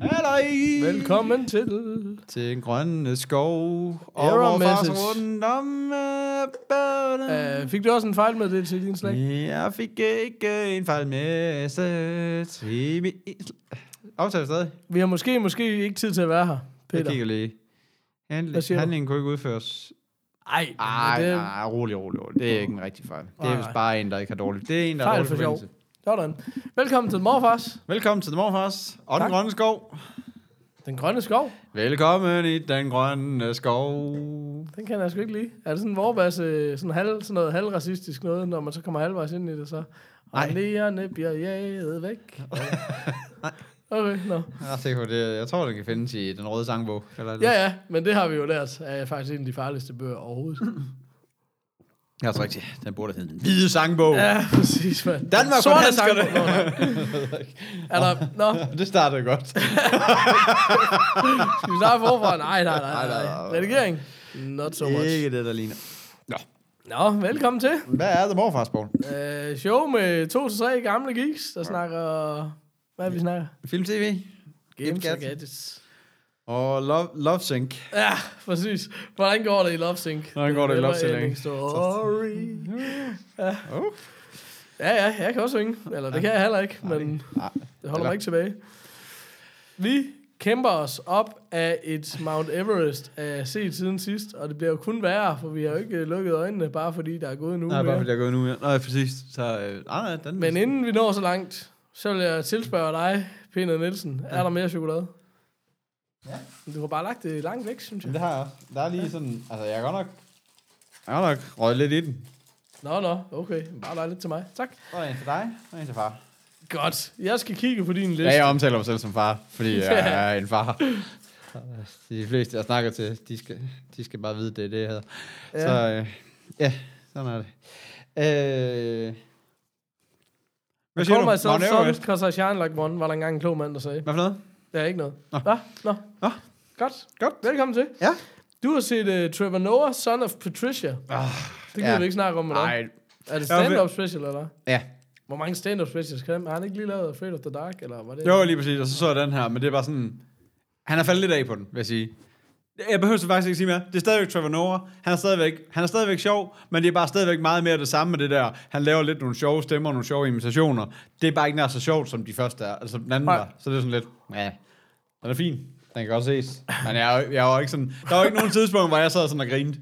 Halløj! velkommen til... Til en grønne skov. Og Error hvor message. rundt om øh, bøderne. Uh, fik du også en fejl med det til din slag? Jeg fik ikke en fejl med til min... Aftale stadig. Vi har måske, måske ikke tid til at være her, Jeg Peter. kigger lige. Handling, handlingen kunne ikke udføres. Ej, Ej, det er nej, rolig, rolig, rolig. Det er ikke en rigtig fejl. Det er vist bare en, der ikke har dårligt. Det er en, der har fejl dårlig for sjov. Sådan. Velkommen til Morfars, Velkommen til The Morfars og Tak. den grønne skov. den grønne skov. Velkommen i den grønne skov. Den kan jeg sgu ikke lide. Er det sådan en vorbasse, sådan, halv, sådan noget halvracistisk noget, når man så kommer halvvejs ind i det, så... Nej. Og næerne bliver jaget væk. Okay, nå. Jeg er på det. Jeg tror, det kan findes i den røde sangbog. Eller Ja, ja, men det har vi jo lært er faktisk en af de farligste bøger overhovedet. Jeg tror rigtigt. Den burde hedde den hvide sangbog. Ja, præcis, mand. Danmark for danskerne. sangbog. Nå. Er der... Nå, Det startede godt. skal vi starte forfra? Nej, nej, nej, Nej, nej. Redigering? Not so much. Ikke det, der ligner. Nå. Nå, velkommen til. Hvad er The Morfars, Poul? Uh, show med to til tre gamle geeks, der snakker... Hvad er det, vi snakker? Film TV. Games og gadgets. gadgets. Og Love, Love Sync. Ja, præcis. Hvordan går det i Love Sync? Hvordan går det i Love Sync? ending Story. Oh. Ja, ja, jeg kan også synge. Eller det kan jeg heller ikke, men Nej. det holder mig ikke tilbage. Vi kæmper os op af et Mount Everest af set siden sidst, og det bliver jo kun værre, for vi har jo ikke øh, lukket øjnene, bare fordi der er gået en uge Nej, bare mere. fordi jeg er gået nu. Ja. Nej, præcis. Så, øh, nej, den... Men inden vi når så langt, så vil jeg tilspørge dig, Peter Nielsen. Er der mere chokolade? Ja. Du har bare lagt det langt væk, synes jeg. Men det har jeg også. Der er lige sådan... Altså, jeg er godt nok... Jeg har nok røget lidt i den. Nå, nå, okay. Bare lege lidt til mig. Tak. Så er der en til dig, og en til far. Godt. Jeg skal kigge på din liste. Ja, jeg omtaler mig selv som far, fordi jeg Ja. er en far. De fleste, jeg snakker til, de skal, de skal bare vide, det er det, jeg hedder. Ja. Ja. Så øh, ja, sådan er det. Øh, hvad I siger call du? Everest? because I shine like one, var der engang en klog mand, der sagde. Hvad for noget? Det er ikke noget. Nå. Hvad? Nå. Nå. Godt. Godt. Velkommen til. Ja. Du har set uh, Trevor Noah, Son of Patricia. Ah, Det gider ja. vi ikke snakke om med dig. Nej. Er det stand-up special, eller? Ja. Hvor mange stand-up specials kan han? Har han ikke lige lavet Afraid of the Dark, eller var det? Jo, lige præcis. Og så så jeg den her, men det er bare sådan... Han er faldet lidt af på den, vil jeg sige. Jeg behøver så faktisk ikke sige mere. Det er stadigvæk Trevor Noah. Han er stadigvæk, han er stadigvæk sjov, men det er bare stadigvæk meget mere det samme med det der. Han laver lidt nogle sjove stemmer, nogle sjove imitationer. Det er bare ikke nær så sjovt, som de første er. Altså den anden var. Så det er sådan lidt, ja, den er fin. Den kan godt ses. Men jeg, er jeg var ikke sådan, der var ikke nogen tidspunkt, hvor jeg sad sådan og grinede.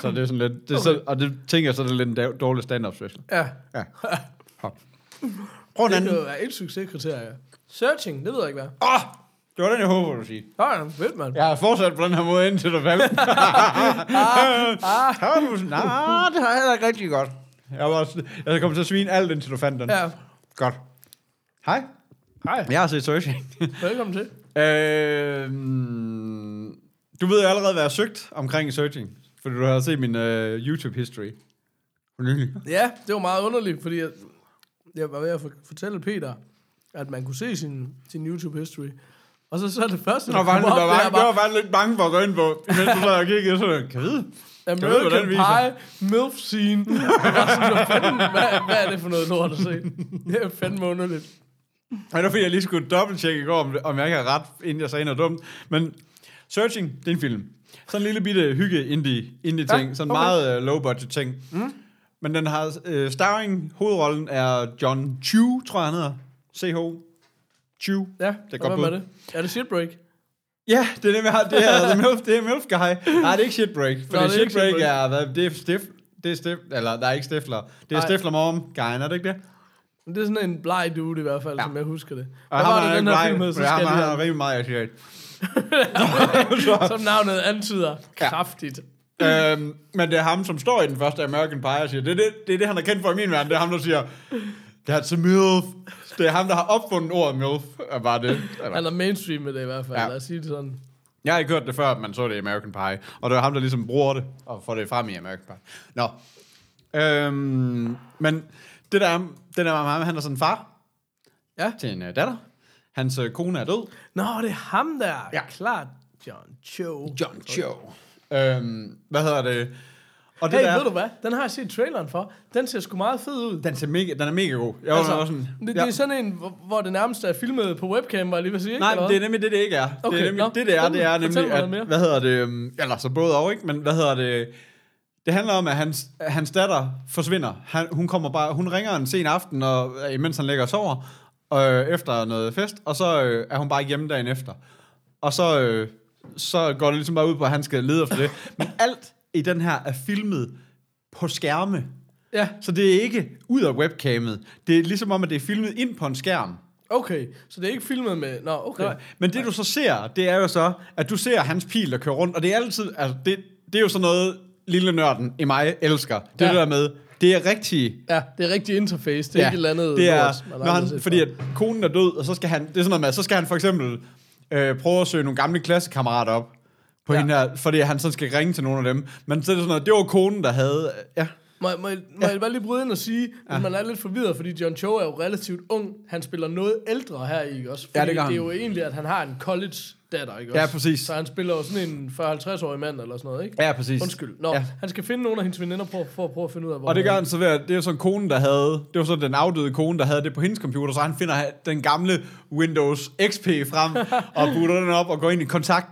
Så det er sådan lidt, det er så, og det tænker jeg så, det er lidt en dårlig stand-up special. Ja. Ja. Prøv en Det anden. jo være et succeskriterie. Searching, det ved jeg ikke hvad. Åh, det var den, jeg håber, du siger. Nå, ja, fedt, mand. Jeg har fortsat på den her måde, indtil du du? Nej, det har jeg heller ikke rigtig godt. Jeg, var jeg kom til at svine alt, indtil du fandt den. Ja. Godt. Hej. Hej. Jeg har set Searching. Velkommen til. øh, du ved jo allerede, hvad jeg har søgt omkring Searching. Fordi du har set min uh, YouTube-history. Ja, det var meget underligt, fordi jeg, jeg var ved at for- fortælle Peter, at man kunne se sin, sin YouTube-history. Og så, så er det første, Jeg var, faktisk, kom jeg, op, var, det er jeg bare, var lidt bange for at gå ind på, mens du sad og kiggede, så kan jeg vide. jeg vide, American. Pie MILF scene. Jeg var sådan, hvad, fanden, hvad, hvad er det for noget lort at se? Det er fandme underligt. Ja, det var fordi, jeg lige skulle dobbelttjekke i går, om, om jeg ikke har ret, inden jeg sagde noget dumt. Men Searching, det er en film. Sådan en lille bitte hygge indie, indie ting. Ja, sådan okay. meget uh, low budget ting. Mm. Men den har, uh, starring, hovedrollen er John Chu, tror jeg han hedder. C.H. Chu. Ja, Det er godt er det? Er det Shitbreak? Ja, det er det, vi har. Det er The Milf, det er Milf Guy. Nej, det er ikke Shitbreak. For det er Shitbreak Shitbreak. er, hvad, det er stif, det er stif, eller der er ikke stifler. Det er Nej. stifler mom guy, er det ikke det? Det er sådan en bleg dude i hvert fald, Ja. som jeg husker det. Og Hvad var er det, den her film hed? Så skal er- er jeg rimelig meget asiat. lige Som navnet antyder. Ja. Kraftigt. øhm, men det er ham, som står i den første American Pie og siger, det er det, det, er det han er kendt for i min verden. Det er ham, der siger, that's a MILF. Det er ham, der har opfundet ordet MILF. Er bare det. Eller, Han er mainstream med det i hvert fald. Ja. Lad os sige det sådan. Jeg har ikke hørt det før, at man så det i American Pie. Og det var ham, der ligesom bruger det, og får det frem i American Pie. Nå. Øhm, men det der, det der med ham, han er sådan en far Ja. til en uh, datter. Hans uh, kone er død. Nå, det er ham der. Ja. Klart, John Cho. John Cho. Øhm, hvad hedder det? Og det Hey, der, ved du hvad? Den har jeg set traileren for. Den ser sgu meget fed ud. Den, ser mega, den er mega god. Jeg altså, også sådan, det, ja. det er sådan en, hvor, det nærmest er filmet på webcam, var jeg lige at sige, ikke? Nej, men det er nemlig det, det ikke er. Okay, det er nemlig, det, det er, det er nemlig, at, hvad hedder det, øhm, eller så både og, ikke? Men hvad hedder det, det handler om, at hans, hans datter forsvinder. Han, hun kommer bare, hun ringer en sen aften, og, imens han ligger og sover, øh, efter noget fest, og så øh, er hun bare hjemme dagen efter. Og så, øh, så går det ligesom bare ud på, at han skal lede efter det. Men alt i den her er filmet på skærme. Ja, Så det er ikke ud af webcamet. Det er ligesom om, at det er filmet ind på en skærm. okay. Så det er ikke filmet med... Nå, okay. Nej, men det du så ser, det er jo så, at du ser hans pil, der kører rundt, og det er altid, altså det, det er jo sådan noget, lille nørden i mig elsker. Det er Ja. det der med, det er rigtigt. Ja, det er rigtig interface. Det er ikke et eller andet... det er, lort, når han, fordi at konen er død, og så skal han, det er sådan noget med, så skal han for eksempel øh, prøve at søge nogle gamle klassekammerater op på Ja. ja. hende her, fordi han så skal ringe til nogle af dem. Men så er det sådan noget, det var konen, der havde, ja, Må, jeg- må, må jeg bare lige bryde ind og sige, at man er lidt forvirret, fordi John Cho er jo relativt ung. Han spiller noget ældre her, ikke også? Fordi Ja, det gør det er jo egentlig, at han har en college-datter, ikke Ja, også? præcis. Så han spiller jo sådan en 40-50-årig mand eller sådan noget, ikke? ja præcis. Undskyld. Nå, Ja. ja. han skal finde nogle af hendes veninder på, for at prøve at finde ud af, hvor Og det gør han så ved, at det er sådan konen, der havde, det var så den afdøde kone, der havde det på hendes computer, så han finder den gamle Windows XP frem, og booter den op og går ind i kontakt,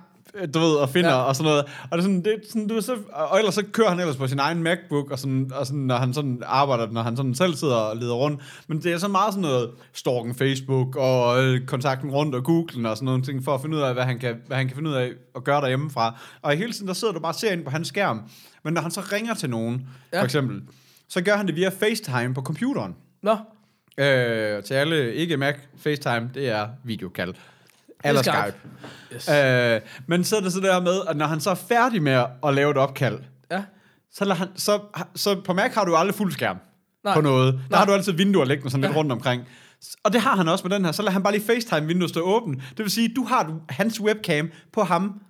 du ved, og finder Ja. og sådan noget. Og det er sådan, det er sådan, du så, og ellers så kører han ellers på sin egen MacBook, og sådan, og sådan, når han sådan arbejder, når han sådan selv sidder og leder rundt. Men det er så meget sådan noget stalken Facebook, og øh, kontakten rundt, og Googlen og sådan nogle ting, for at finde ud af, hvad han kan, hvad han kan finde ud af at gøre derhjemmefra. Og i hele tiden, der sidder du bare og ser ind på hans skærm. Men når han så ringer til nogen, ja. for eksempel, så gør han det via FaceTime på computeren. Nå, Øh, til alle ikke Mac, FaceTime, det er videokald. Eller Skype. Skype. yes. Øh, men så er det så der med, at når han så er færdig med at lave et opkald, ja. så, lader han, så, så på Mac har du aldrig fuld skærm Nej. på noget. Der Nej. har du altid vinduer liggende sådan lidt Ja. rundt omkring. Og det har han også med den her. Så lader han bare lige FaceTime-vinduet stå åben. Det vil sige, du har hans webcam på ham.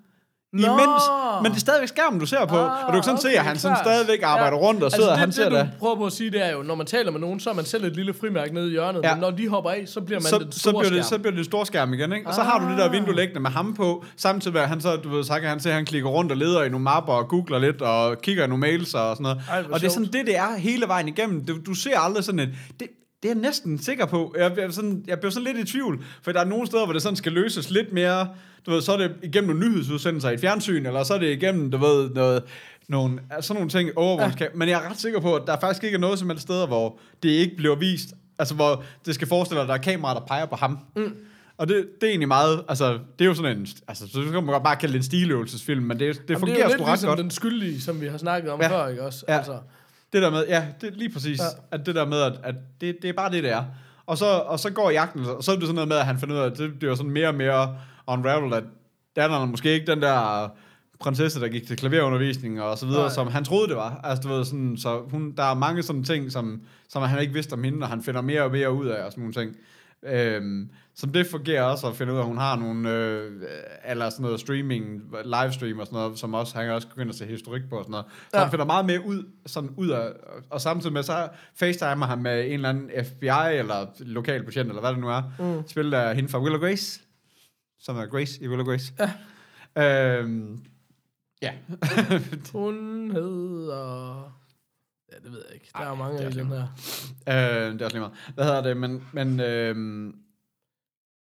Nå. Imens, men det er stadigvæk skærmen, du ser på. Ah, og du kan sådan okay, se, at han sådan klart. stadigvæk arbejder rundt og sidder, altså, det, han det, ser det, du prøver på at sige, det er jo, når man taler med nogen, så er man selv et lille frimærke nede i hjørnet, Ja. men når de hopper af, så bliver man så, den så, store bliver det, skærm. så bliver det stor skærm igen, ikke? Og så har du det der vindue liggende med ham på, samtidig med, at han så, du ved, så kan han se, at han klikker rundt og leder i nogle mapper og googler lidt og kigger i nogle mails og sådan noget. Ej, og det er sådan det, det er hele vejen igennem. Du, du ser aldrig sådan et... Det, det er jeg næsten sikker på. Jeg, jeg, sådan, jeg bliver sådan lidt i tvivl, for der er nogle steder, hvor det sådan skal løses lidt mere. Du ved, så er det igennem nogle nyhedsudsendelser i et fjernsyn, eller så er det igennem, du ved, noget, nogle, sådan nogle ting, overvågningskamera. Men jeg er ret sikker på, at der faktisk ikke er noget som helst steder, hvor det ikke bliver vist. Altså, hvor det skal forestille dig, at der er kameraer, der peger på ham. Mm. Og det, det er egentlig meget, altså, det er jo sådan en, altså, så kan man godt bare kalde det en stiløvelsesfilm, men det, det Jamen, fungerer det er jo sgu lidt ret ligesom godt. den skyldige, som vi har snakket om Ja. før, ikke også? Ja. Altså, Det der med, ja, det lige præcis, Ja. at det der med, at, at det, det er bare det, det er. Og så, og så går jagten, og så er det sådan noget med, at han finder ud af, at det bliver sådan mere og mere unraveled, at datteren er måske ikke den der prinsesse, der gik til klaverundervisning og så videre. Nej. som han troede, det var. Altså, du ved, sådan, så hun, der er mange sådan ting, som, som han ikke vidste om hende, og han finder mere og mere ud af, og sådan nogle ting. Øhm, som det fungerer også at finde ud af, at hun har nogle, øh, eller sådan noget streaming, livestream og sådan noget, som også, han også begynde at se historik på og sådan noget. Så ja. han finder meget mere ud, sådan ud af, og samtidig med, så facetimer han med en eller anden FBI, eller lokal patient, eller hvad det nu er, mm. spillet af hende fra Willow Grace, som er Grace i Willow Grace. Ja. Øhm, ja. hun hedder... Ja, det ved jeg ikke. Der er Ej, jo mange er af lige her. Øh, det er også lige meget. Hvad hedder det? Men, men, øh,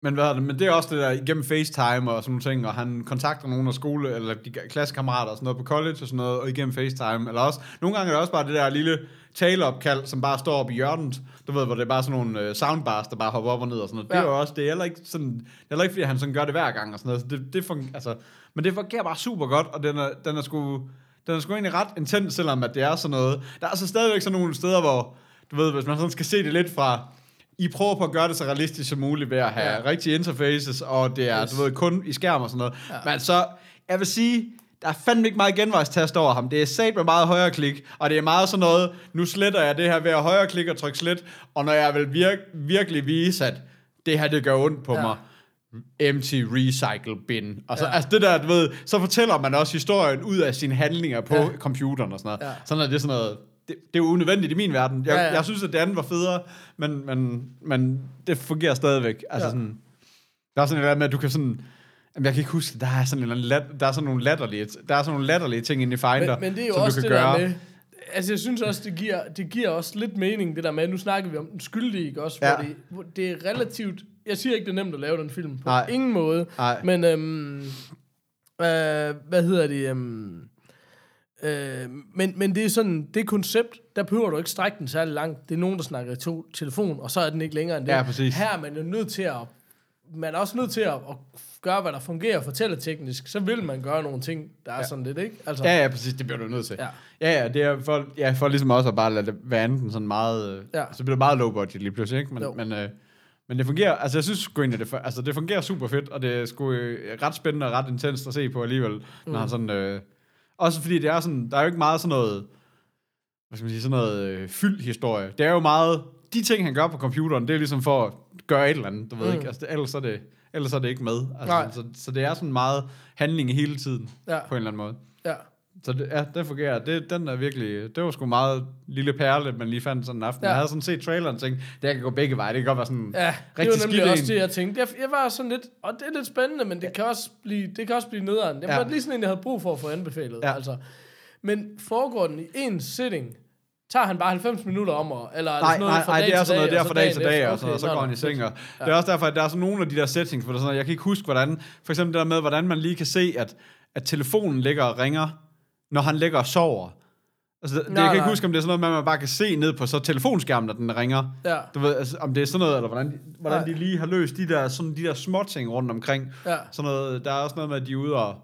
men, hvad hedder det? men det er også det der igennem FaceTime og sådan nogle ting, og han kontakter nogle af skole, eller de klassekammerater og sådan noget på college og sådan noget, og igennem FaceTime. Eller også, nogle gange er det også bare det der lille taleopkald, som bare står op i hjørnet. Du ved, hvor det er bare sådan nogle øh, soundbars, der bare hopper op og ned og sådan noget. Det er Ja. jo også, det er heller ikke sådan, det er heller ikke, fordi han sådan gør det hver gang og sådan noget. Så det, det fungerer, altså, men det fungerer bare super godt, og den er, den er sgu, den er sgu egentlig ret intens, selvom at det er sådan noget. Der er altså stadigvæk sådan nogle steder, hvor, du ved, hvis man sådan skal se det lidt fra, I prøver på at gøre det så realistisk som muligt ved at have Ja. rigtige interfaces, og det er, Yes. du ved, kun i skærm og sådan noget. Ja. Men så, jeg vil sige, der er fandme ikke meget genvejstast over ham. Det er sat med meget højre klik, og det er meget sådan noget, nu sletter jeg det her ved at højre klik og trykke slet, og når jeg vil virk, virkelig vise, at det her, det gør ondt på ja. mig, empty recycle bin. Og så, ja. Altså det der, du ved, så fortæller man også historien ud af sine handlinger på ja. Computeren og sådan noget. Ja. Sådan er det sådan noget, det, det er jo unødvendigt i min verden. Jeg, ja, Ja, jeg synes, at det andet var federe, men, men, men det fungerer stadigvæk. Altså ja. Sådan, der er sådan et eller andet med, at du kan sådan, Jamen, jeg kan ikke huske, der er sådan, en lat, der er sådan nogle latterlige, der er sådan nogle latterlige ting inde i Finder, Men, men det er jo som også du det kan der gøre. med... Altså, jeg synes også, det giver, det giver også lidt mening, det der med, nu snakker vi om den skyldige, ikke også? Ja. Hvor det, hvor det er relativt... Jeg siger ikke, det er nemt at lave den film, på Nej. ingen måde. Nej. Men, øhm, øh, hvad hedder det? Øhm, øh, men, men det er sådan, det koncept, der behøver du ikke strække den særlig langt. Det er nogen, der snakker i to telefon, og så er den ikke længere end det. Ja, præcis. Her er man jo nødt til at man er også nødt til at, at gøre, hvad der fungerer fortælleteknisk. Så vil man gøre nogle ting, der er Ja. sådan lidt, ikke? Altså, Ja, ja, præcis, det bliver du nødt til. Ja. ja, ja det er for, ja, for ligesom også at bare lade det være enten sådan meget, Ja. så bliver det meget low budget lige pludselig, ikke? Men, Jo. men, øh, men det fungerer, altså jeg synes sgu egentlig, det, altså det fungerer super fedt, og det er sgu øh, ret spændende og ret intenst at se på alligevel, mm. når han sådan, øh, også fordi det er sådan, der er jo ikke meget sådan noget, hvad skal man sige, sådan noget øh, fyldt historie. Det er jo meget, de ting han gør på computeren, det er ligesom for at gøre et eller andet, du ved Mm. ikke, altså det, ellers, er det, ellers er det ikke med. Nej. Altså, så, så det er sådan meget handling hele tiden, Ja. på en eller anden måde. ja. Så det, ja, den fungerer. Det, den er virkelig, det var sgu meget lille perle, man lige fandt sådan en aften. Ja. Ja. Jeg havde sådan set traileren og tænkte, det kan gå begge veje. Det kan godt være sådan Ja, det rigtig var nemlig skidt også en. det, jeg tænkte. Jeg, jeg var sådan lidt, og det er lidt spændende, men det kan også blive, det kan også blive nederen. Det var Ja. ja. lige sådan en, jeg havde brug for at få anbefalet. Ja. Ja. Altså. Men foregår den i en sitting, tager han bare 90 minutter om, at, eller er det Nej, sådan noget nej, fra nej, dag det er sådan noget, det er og fra dag til dag, og, sådan, og så går han i seng. Og Ja. Det er også derfor, at der er sådan nogle af de der settings, hvor der er sådan, jeg kan ikke huske, hvordan, for eksempel det der med, hvordan man lige kan se, at, at telefonen ligger og ringer, når han ligger og sover. Altså, det, Nej, jeg kan ikke nej. huske, om det er sådan noget med, at man bare kan se ned på så telefonskærmen, når den ringer. Ja. Du ved, altså, om det er sådan noget, eller hvordan, de- hvordan Nej. de lige har løst de der, sådan de der små ting rundt omkring. Ja. Sådan noget, der er også noget med, at de er ude, og,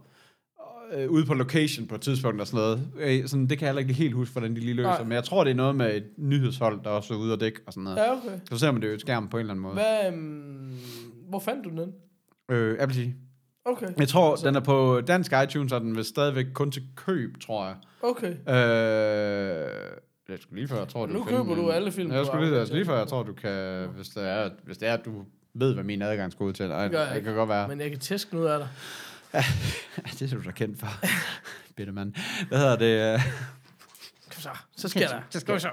øh, ude på location på et tidspunkt og sådan noget. Øh, sådan, det kan jeg heller ikke helt huske, hvordan de lige løser. Nej. Men jeg tror, det er noget med et nyhedshold, der også er ude og dække og sådan noget. Ja, okay. Så ser man det jo i et skærm på en eller anden måde. Hvad, um, hvor fandt du den? Øh, Apple TV. Okay. Jeg tror, den er på dansk iTunes, og den vil stadigvæk kun til køb, tror jeg. Okay. Øh, jeg skulle lige før, jeg tror, du Nu køber finde du alle film Jeg på skulle lige, jeg skulle lige før, jeg tror, du kan, hvis det er, hvis det er, at du ved, hvad min adgangskode til. Nej, Det jeg det kan godt være. Men jeg kan tæske noget af dig. det er du da kendt for. Bitte mand. Hvad hedder det? øh? Kom så. Så sker der. Så sker så.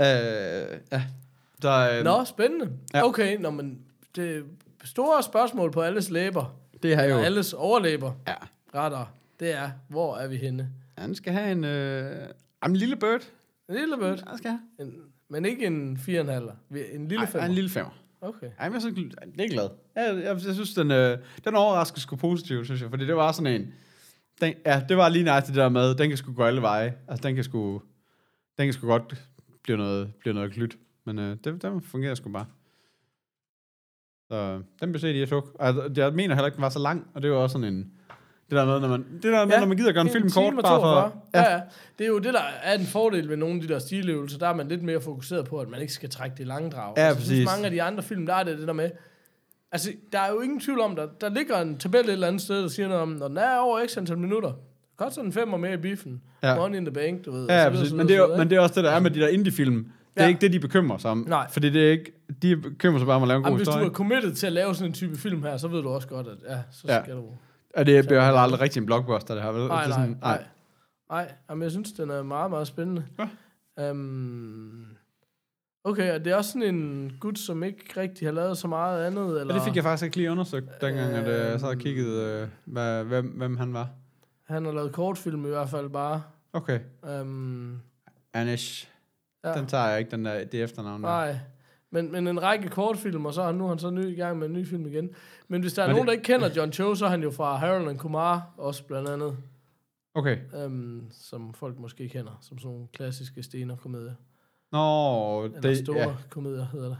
Øh, ja. Der, øh, Nå, spændende. Ja. Ja. Okay, nå, men det store spørgsmål på alles læber, det er jo... alles overlæber, Ja. retter, det er, hvor er vi henne? Han skal have en... Øh, en lille bird. En lille bødt, Han skal have. en, men ikke en 4,5. En lille Ej, femmer. en lille femmer. Okay. Ej, men jeg er, så, gl- det er glad. Jeg, jeg, jeg synes, den, øh, den overrasker sgu positivt, synes jeg. Fordi det var sådan en... Den, ja, det var lige nøjagtigt det der med, den kan sgu gå alle veje. Altså, den kan sgu, den kan sgu godt blive noget, blive noget klyt. Men øh, det, den fungerer sgu bare. Så den blev set i hug. Altså, jeg mener heller ikke, den var så lang, og det var også sådan en... Det der med, når man, det der med, ja, når man gider gøre en film kort, og bare 42. for... Ja. ja, det er jo det, der er en fordel ved nogle af de der stiløvelser. Der er man lidt mere fokuseret på, at man ikke skal trække det lange drag. Ja, altså, jeg synes, præcis. mange af de andre film, der er det det der med... Altså, der er jo ingen tvivl om, der, der ligger en tabel et eller andet sted, der siger noget om, når den er over x antal minutter, godt sådan en femmer mere i biffen. Ja. Money in the bank, du ved. Ja, ja og videre, præcis. Men det, er, jo- men det er også det, der er med de der indie-film. Det er Ja. ikke det, de bekymrer sig om. Nej. Fordi det er ikke... De bekymrer sig bare om at lave en god Jamen, hvis du historie. er committed til at lave sådan en type film her, så ved du også godt, at ja, så Ja. skal du... Og det bliver heller aldrig rigtig en blockbuster, det her. vel? Nej, det er nej, sådan, nej. Nej, jamen, jeg synes, den er meget, meget spændende. Ja. Um, okay, og det er også sådan en gut, som ikke rigtig har lavet så meget andet, eller... Og det fik jeg faktisk ikke lige undersøgt, dengang at, øh, jeg så havde Øhm. kigget, øh, hvad, hvem, hvem han var. Han har lavet kortfilm i hvert fald bare. Okay. Um, Anish. ja, Den tager jeg ikke, den der, det efternavn. der. nej. Men, men en række kortfilm, og så er han, nu er han så ny i gang med en ny film igen. Men hvis der er Men nogen, det- der ikke kender John Cho, så er han jo fra Harold and Kumar, også blandt andet. Okay. Um, som folk måske kender, som sådan nogle klassiske stener-komedier. Nå, Eller det, store ja, komedier, hedder det.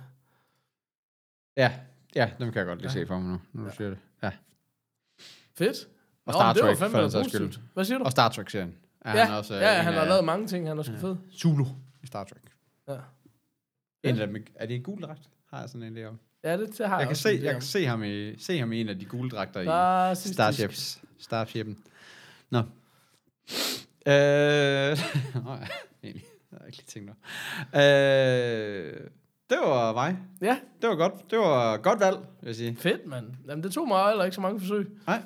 ja, ja, dem kan jeg godt lige Ja. se for mig nu, når du Ja. siger det. Ja. Fedt. Og Nå, Star men det var Trek, fandme for den skyld. Hvad siger du? Og Star Trek-serien. Er ja, han også, øh, ja, en han har af- lavet mange ting, han er sgu Ja. fed. Zulu i Star Trek. Ja. En af dem, er det en gul dragt? Har jeg sådan en idé om. Ja, det, det har jeg, Jeg kan, se, jeg kan se, ham i, se ham i en af de gule dragter i. Starships. Starshipen. Nå. Øh, Nå ja, egentlig. Det har jeg ikke lige tænkt over. Øh, Det var mig. Ja, Det var godt. Det var godt valg, vil jeg sige. fedt, mand. Jamen, det tog mig heller ikke så mange forsøg. Nej.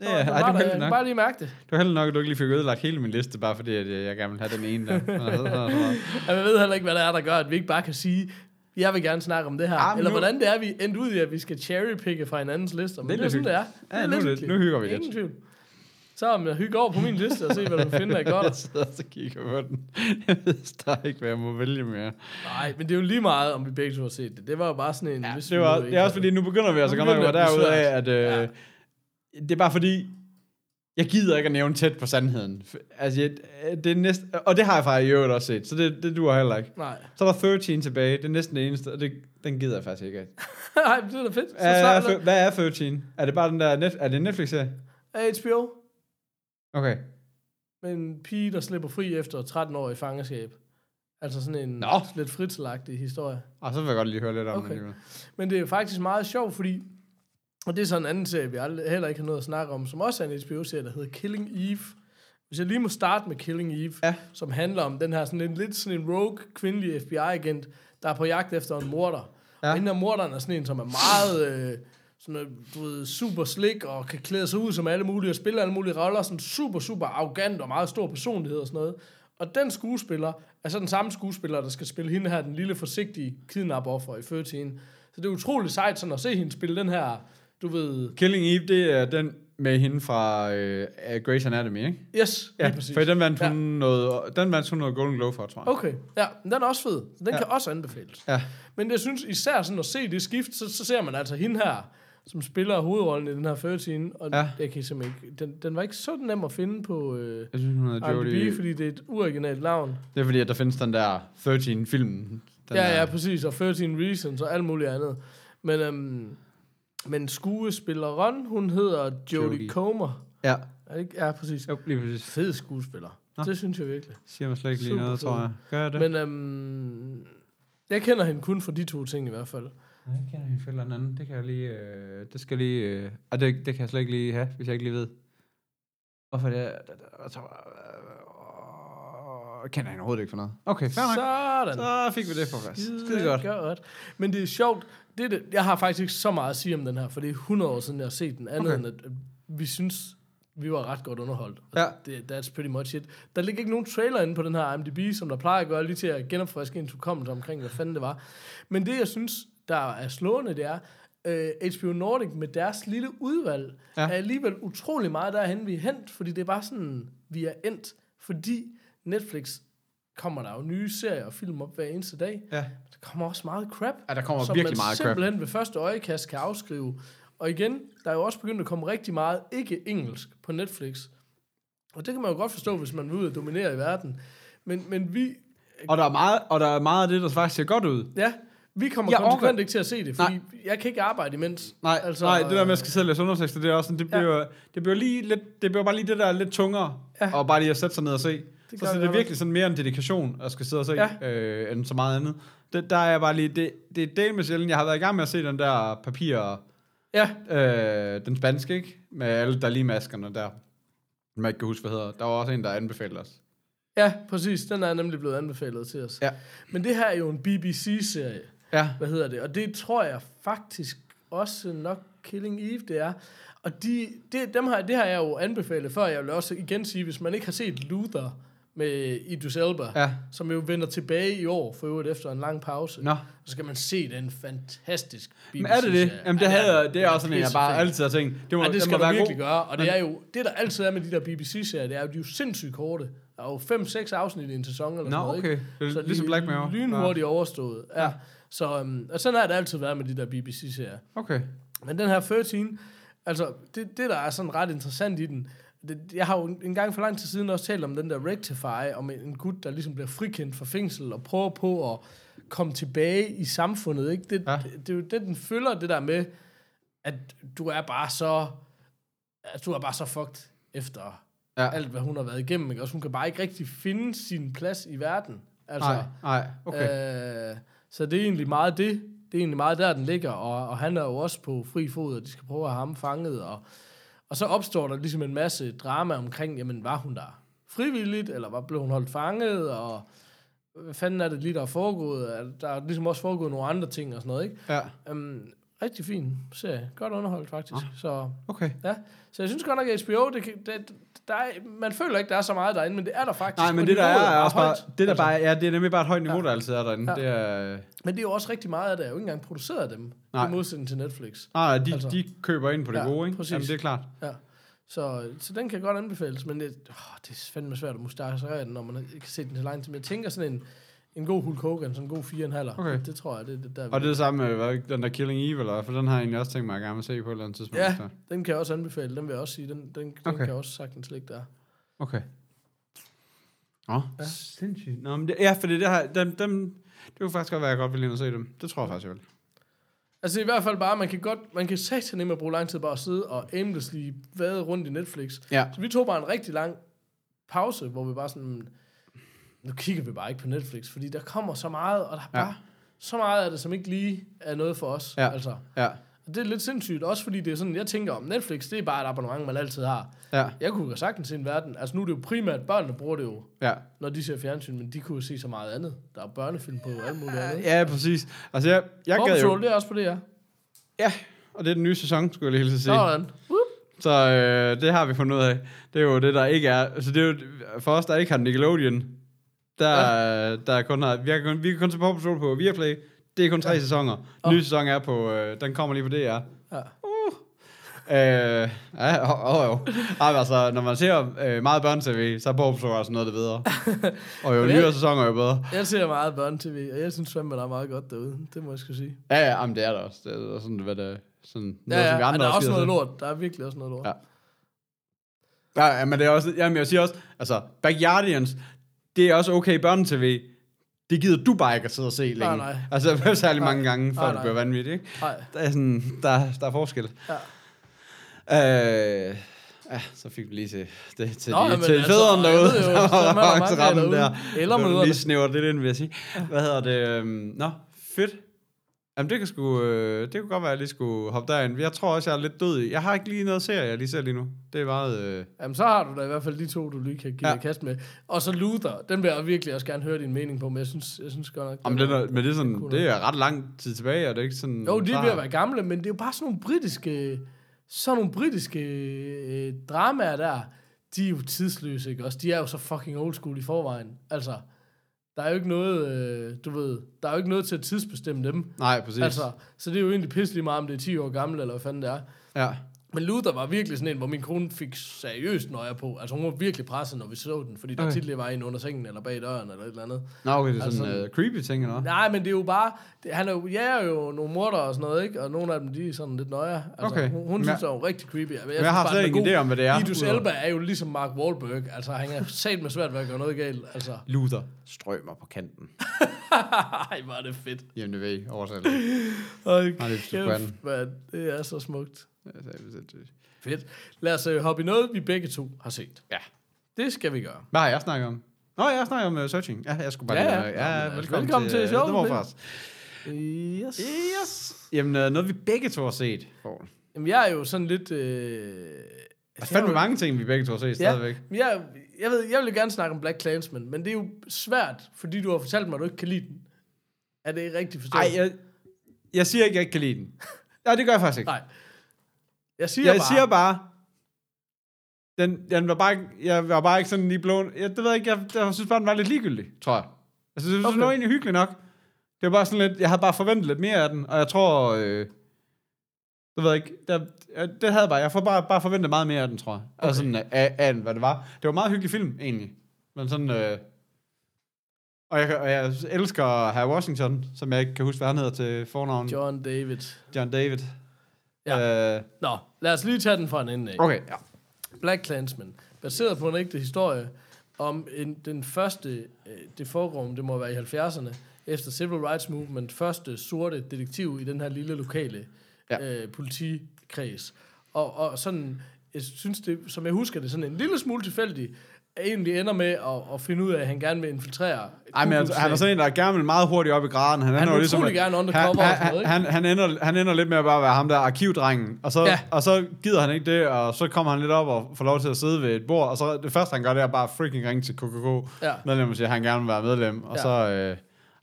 Det, er, det ej, det var der- heldigt jeg nok. bare lige mærke det. Det var heldigt nok, at du ikke lige fik ødelagt hele min liste, bare fordi at øh, jeg gerne vil have den ene der. Jeg ved heller ikke, hvad det er, der gør, at vi ikke bare kan sige, jeg vil gerne snakke om det her. Ah, Eller nu- hvordan det er, vi endte ud i, at vi skal cherrypicke fra hinandens lister. Men Det det, er er sådan, det er. Ja, det nu er det- hyggeligt. nu hygger vi Ingen lidt. tvivl. Så om jeg hygger over på min liste og se, hvad du finder jeg godt. sidder og så kigger på den. Jeg ved ikke, hvad jeg må vælge mere. Nej, men det er jo lige meget, om vi begge to har set det. Det var jo bare sådan en... Ja, det, var, nu det er også fordi, nu begynder vi altså Nu godt nok at være det derude af, at øh, Ja. Det er bare fordi, jeg gider ikke at nævne tæt på sandheden. Altså, jeg, det er næst, og det har jeg faktisk i øvrigt også set, så det, det duer heller ikke. Nej. Så er der 13 tilbage, det er næsten det eneste, og det, den gider jeg faktisk ikke af. Nej, det er da fedt. Så Hvad er, fir- hvad er 13? Er det bare den der, net, er det en Netflix-serie? er HBO Okay. en pige, der slipper fri efter 13 år i fangenskab. Altså sådan en Nå. lidt fritidlagtig historie. Og så vil jeg godt lige høre lidt om Okay. det. Men det er faktisk meget sjovt, fordi... Og det er sådan en anden serie, vi aldrig, heller ikke har noget at snakke om, som også er en HBO-serie, der hedder Killing Eve. Hvis jeg lige må starte med Killing Eve, Ja. som handler om den her sådan en, lidt sådan en rogue kvindelig FBI-agent, der er på jagt efter en morder. Ja. Og hende her morderen er sådan en, som er meget øh, sådan, du ved, super slik og kan klæde sig ud som alle mulige og spille alle mulige roller. Sådan super, super arrogant og meget stor personlighed og sådan noget. Og den skuespiller er så den samme skuespiller, der skal spille hende her, den lille forsigtige kidnap-offer i 13. Så det er utroligt sejt sådan at se hende spille den her, du ved... Killing Eve, det er den med hende fra øh, Grey's Anatomy, ikke? Yes, Ja, lige præcis. for den vandt hun, Ja. noget, den vandt hun noget Golden Globe for, tror jeg. Okay, ja, den er også fed. Den Ja. kan også anbefales. Ja. Men jeg synes især sådan at se det skift, så, så ser man altså hende her, som spiller hovedrollen i den her 13, og Ja. jeg kan simpelthen ikke, den, den var ikke så nem at finde på øh, Jeg synes, hun IMDb, fordi det er et uoriginalt navn. Det er fordi, at der findes den der 13-film. Den ja, der, ja, præcis, og 13 Reasons og alt muligt andet. Men, øhm, men skuespilleren, hun hedder Jodie. Comer. Ja, Er det ikke? Ja, præcis. jo, lige præcis. Fed skuespiller. Nå. Det synes jeg virkelig. Siger mig slet ikke lige Super noget, fed. tror jeg. Gør jeg det? Men øhm, jeg kender hende kun for de to ting i hvert fald. Nej, jeg kender hende for eller andet. Det kan jeg lige... Øh, det skal lige... Øh, ah, det, det kan jeg slet ikke lige have, hvis jeg ikke lige ved. Hvorfor det er... Jeg tror... Øh, kender hende overhovedet ikke for noget. Okay, fair nok. Sådan. Så fik vi det på plads. Skide godt. godt. Men det er sjovt. Det det, jeg har faktisk ikke så meget at sige om den her, for det er 100 år siden, jeg har set den. Andet Okay. end at vi synes, vi var ret godt underholdt. Ja. Det, that's pretty much it. Der ligger ikke nogen trailer inde på den her IMDb, som der plejer at gøre, lige til at genopfriske ens hukommelse omkring, hvad fanden det var. Men det, jeg synes, der er slående, det er, øh, HBO Nordic med deres lille udvalg, ja. er alligevel utrolig meget derhen, vi er hent, fordi det er bare sådan, vi er endt, fordi Netflix kommer der jo nye serier og film op hver eneste dag. Ja. Der kommer også meget crap, ja, der kommer som virkelig man meget crap. simpelthen ved første øjekast kan afskrive. Og igen, der er jo også begyndt at komme rigtig meget ikke-engelsk på Netflix. Og det kan man jo godt forstå, hvis man vil ud og dominere i verden. Men, men vi, Og der, er meget, og der er meget af det, der faktisk ser godt ud. ja, vi kommer Jeg jeg konsekvent orker- ikke til at se det, fordi Nej. jeg kan ikke arbejde imens. Nej, altså, nej, det der med at skal sidde og læse undertekster, det er også sådan, det bliver, ja. det bliver lige lidt, det bliver bare lige det der lidt tungere. Ja. og bare lige at sætte sig ned og se. Det så, så det er virkelig sådan mere en dedikation, at skal sidde og se. Ja. øh, end så meget andet. Det, der er jeg bare lige, det, det er del med sjældent, jeg har været i gang med at se den der papir, Ja, øh, den spanske, ikke? Med alle der lige maskerne der. Man ikke kan huske, hvad hedder. Der var også en, der anbefalede os. ja, præcis. Den er nemlig blevet anbefalet til os. Ja. Men det her er jo en BBC-serie. Ja, hvad hedder det? Og det tror jeg faktisk også nok Killing Eve, det er. Og de, det, dem har, det har jeg jo anbefalet før. Jeg vil også igen sige, hvis man ikke har set Luther med Idris Elba, ja. som jo vender tilbage i år, for øvrigt efter en lang pause, Nå. så skal man se den fantastisk BBC Men er det det? Jamen det, havde, det er også sådan, en, jeg bare altid har tænkt. Det må, Ja, det skal må være virkelig god. gøre. Og det er jo, det der altid er med de der BBC-serier, det er jo, de er jo sindssygt korte. Der er jo 5-6 afsnit i en sæson eller Nå, sådan noget, okay. ikke? Det Så ligesom Black Mirror. Lynhurtigt overstået. Ja. ja. Så um, og sådan har det altid været med de der BBC-serier. Okay. Men den her 13, altså det, det der er sådan ret interessant i den, det, jeg har jo en gang for lang tid siden også talt om den der Rectify, om en, en gut, der ligesom bliver frikendt fra fængsel og prøver på at komme tilbage i samfundet. Ikke? Det, Ja. ja. det, det, er jo det, den følger det der med, at du er bare så, at du er bare så fucked efter ja. alt, hvad hun har været igennem. Ikke? Også hun kan bare ikke rigtig finde sin plads i verden. Altså, Nej, nej, okay. Øh, så det er egentlig meget det. Det er egentlig meget der, den ligger, og, og han er jo også på fri fod, og de skal prøve at have ham fanget, og, og så opstår der ligesom en masse drama omkring, jamen var hun der frivilligt, eller var, blev hun holdt fanget, og hvad fanden er det lige, der er foregået? Er- Der er ligesom også foregået nogle andre ting og sådan noget, ikke? Ja, Um, rigtig fin serie. Godt underholdt, faktisk. Ah. Så, okay. ja. så jeg synes godt nok, at HBO, det, det, der er, man føler ikke, der er så meget derinde, men det er der faktisk. Nej, men det der er, er også bare, det der Altså, bare, ja, det er nemlig bare et højt niveau, Ja. der altid er derinde. Ja. Det er, Men det er jo også rigtig meget af det, er jo ikke engang produceret af dem, Nej. i modsætning til Netflix. nej, de, Altså. de køber ind på det Ja, gode, ikke? præcis. Jamen, det er klart. Ja. Så, så den kan godt anbefales, men det, åh, det er fandme svært at mustasere den, når man ikke kan se den til lang tid. Men jeg tænker sådan en, en god Hulk Hogan, sådan en god 4,5. Okay. Det, det tror jeg, det, det der. Og det er det samme med hvad, den der Killing Eve, eller, for den har jeg egentlig også tænkt mig at gerne se på et eller andet tidspunkt. Ja, så. den kan jeg også anbefale. Den vil jeg også sige. Den, den, den Okay. kan jeg også sagtens ligge der. Okay. Nå, ja. sindssygt. Nå, men det, ja, fordi det her, dem, dem, det kunne faktisk godt være, at jeg godt ville ind og se dem. Det tror jeg faktisk, jeg vil. Altså i hvert fald bare, man kan godt, man kan satan ikke at bruge lang tid bare at sidde og aimlessly vade rundt i Netflix. Ja. Så vi tog bare en rigtig lang pause, hvor vi bare sådan, nu kigger vi bare ikke på Netflix, fordi der kommer så meget, og der er Ja. bare så meget af det, som ikke lige er noget for os. Ja. Altså. Ja. Og det er lidt sindssygt, også fordi det er sådan, jeg tænker om Netflix, det er bare et abonnement, man altid har. Ja. Jeg kunne jo sagtens se en verden, altså nu er det jo primært, børnene bruger det jo, Ja. når de ser fjernsyn, men de kunne jo se så meget andet. Der er børnefilm på alt muligt andet. Ja, præcis. Altså, jeg, jeg Paw gad jo... det er også på det, ja. Ja, og det er den nye sæson, skulle jeg lige hilse sige. Sådan. Whoop. Så øh, det har vi fundet ud af. Det er jo det, der ikke er... Altså, det er jo, for os, der ikke har Nickelodeon, der, ja. der er kun. Vi, har kun, vi kan kun se Paw Patrol på Viaplay. Det er kun tre ja. sæsoner. Åh. Nye sæson er på... Øh, den kommer lige på DR. Ja. Øh, ja, åh, oh, oh. Ej, men altså, når man ser øh, meget børne-tv, så er Paw Patrol altså noget det bedre. og jo Men nyere sæsoner er jo bedre. Jeg ser meget børne-tv, og jeg synes fandme, der er meget godt derude. Det må jeg skulle sige. Ja, ja, jamen, det er der også. Det er sådan, hvad det sådan Ja, ja, som vi andre der er også noget lort. Der er virkelig også noget lort. Ja. Ja, ja, men det er også, jamen jeg siger også, altså, Backyardians, det er også okay børne-tv. Det gider du bare ikke at sidde og se længe. nej. Altså, særlig Nej. mange gange, før Nej, det bliver vanvittigt, ikke? Nej. Der er, sådan, der, der er forskel. Ja. Øh, ja, så fik vi lige til, det, til, Nå, de, til altså, fædrene derude. jo, der er der var derude. der. Eller mødrene. Lige snævret det ind, vil jeg sige. Hvad hedder det? øhm, Nå, fedt. Jamen, det kan, sgu, øh, det kunne godt være, at jeg lige skulle hoppe derind. Jeg tror også, jeg er lidt død i. Jeg har ikke lige noget serie, jeg lige ser lige nu. Det er meget... Øh... Jamen, så har du da i hvert fald de to, du lige kan give Ja. kast med. Og så Luther, den vil jeg virkelig også gerne høre din mening på, men jeg synes, jeg synes godt nok... Jamen, det er, men det er, sådan, det er ret lang tid tilbage, og det er ikke sådan... Jo, de er ved at være gamle, men det er jo bare sådan nogle britiske... Sådan nogle britiske øh, dramaer der, de er jo tidsløse, ikke også? De er jo så fucking old school i forvejen. Altså, der er jo ikke noget, øh, du ved, der er jo ikke noget til at tidsbestemme dem. Nej, præcis. Altså, så det er jo egentlig pisselig meget, om det er 10 år gammel, eller hvad fanden det er. Ja. Men Luther var virkelig sådan en, hvor min kone fik seriøst nøje på. Altså hun var virkelig presset, når vi så den, fordi der Okay. tit var en under sengen, eller bag døren, eller et eller andet. Nå, okay, det er Altså sådan uh, creepy ting, eller? Nej, men det er jo bare, det, han er jo, ja, er jo nogle morder og sådan noget, ikke? Og nogle af dem, de er sådan lidt nøje. Altså, Okay. Hun, hun Men synes, det er jo rigtig creepy. Jeg, jeg har slet ikke en idé om, hvad det er. Idris Elba er jo ligesom Mark Wahlberg. Altså, han er sat med svært ved at gøre noget galt. Altså, Luther strømmer på kanten. ej, er det fedt. Jamen, det ved I, oversat. Det er sgu kæft, mand. Det er så smukt. Ja, det er sindssygt. Fedt. Lad os uh, hoppe i noget, vi begge to har set. Ja. Det skal vi gøre. Hvad har jeg snakket om? Nå, jeg snakker om uh, searching. Ja, jeg skulle bare... Ja, lige- ja. ja, Nå, men, velkommen, velkommen til til, showet, Det var. Yes. Yes. Jamen, uh, noget vi begge to har set. Poul. Jamen, jeg er jo sådan lidt... Øh, Der er fandme mange ting, vi begge to har set stadigvæk. men jeg, jeg, ved, jeg vil jo gerne snakke om Black Clansman, men det er jo svært, fordi du har fortalt mig, at du ikke kan lide den. Er det ikke rigtigt forstået? Ej, jeg, jeg siger ikke, at jeg ikke kan lide den. Nej, det gør jeg faktisk ikke. Nej. Jeg siger jeg bare... siger bare, den, den var bare, ikke- jeg var bare ikke sådan lige blown. Jeg, det ved jeg ikke, jeg, jeg synes bare, den var lidt ligegyldig, tror jeg. Altså, det, okay. Okay. det var egentlig hyggeligt nok. Det var bare sådan lidt, jeg havde bare forventet lidt mere af den, og jeg tror, øh, det ved jeg ikke, der, jeg- det havde jeg bare, jeg får bare, bare forventet meget mere af den, tror jeg. Okay. Altså sådan, af, af, hvad det var. Det var en meget hyggelig film, egentlig. Men sådan, øh, og jeg, og jeg elsker Herr Washington, som jeg ikke kan huske, hvad han hedder til fornavn. John David. John David. Ja. Øh, Nå, lad os lige tage den fra en ende af. okay, ja. Black Clansman, baseret på en ægte historie om en, den første, øh, det foregår, det må være i 70'erne, efter Civil Rights Movement, første sorte detektiv i den her lille lokale Ja. øh, politikreds. Og, og sådan, jeg synes det, som jeg husker det, sådan en lille smule tilfældig, egentlig ender med at, at finde ud af, at han gerne vil infiltrere. Ej, men altså, han er sådan en, der gerne vil meget hurtigt op i graden. Han, ender vil jo ligesom, utrolig gerne undercover han, han, noget, ikke? han, han, ender, han ender lidt med at bare være ham der arkivdrengen, og så, ja. og så gider han ikke det, og så kommer han lidt op og får lov til at sidde ved et bord, og så det første, han gør, det er bare freaking ringe til KKK, Ja. medlem og siger, at han gerne vil være medlem, og Ja. så... Øh,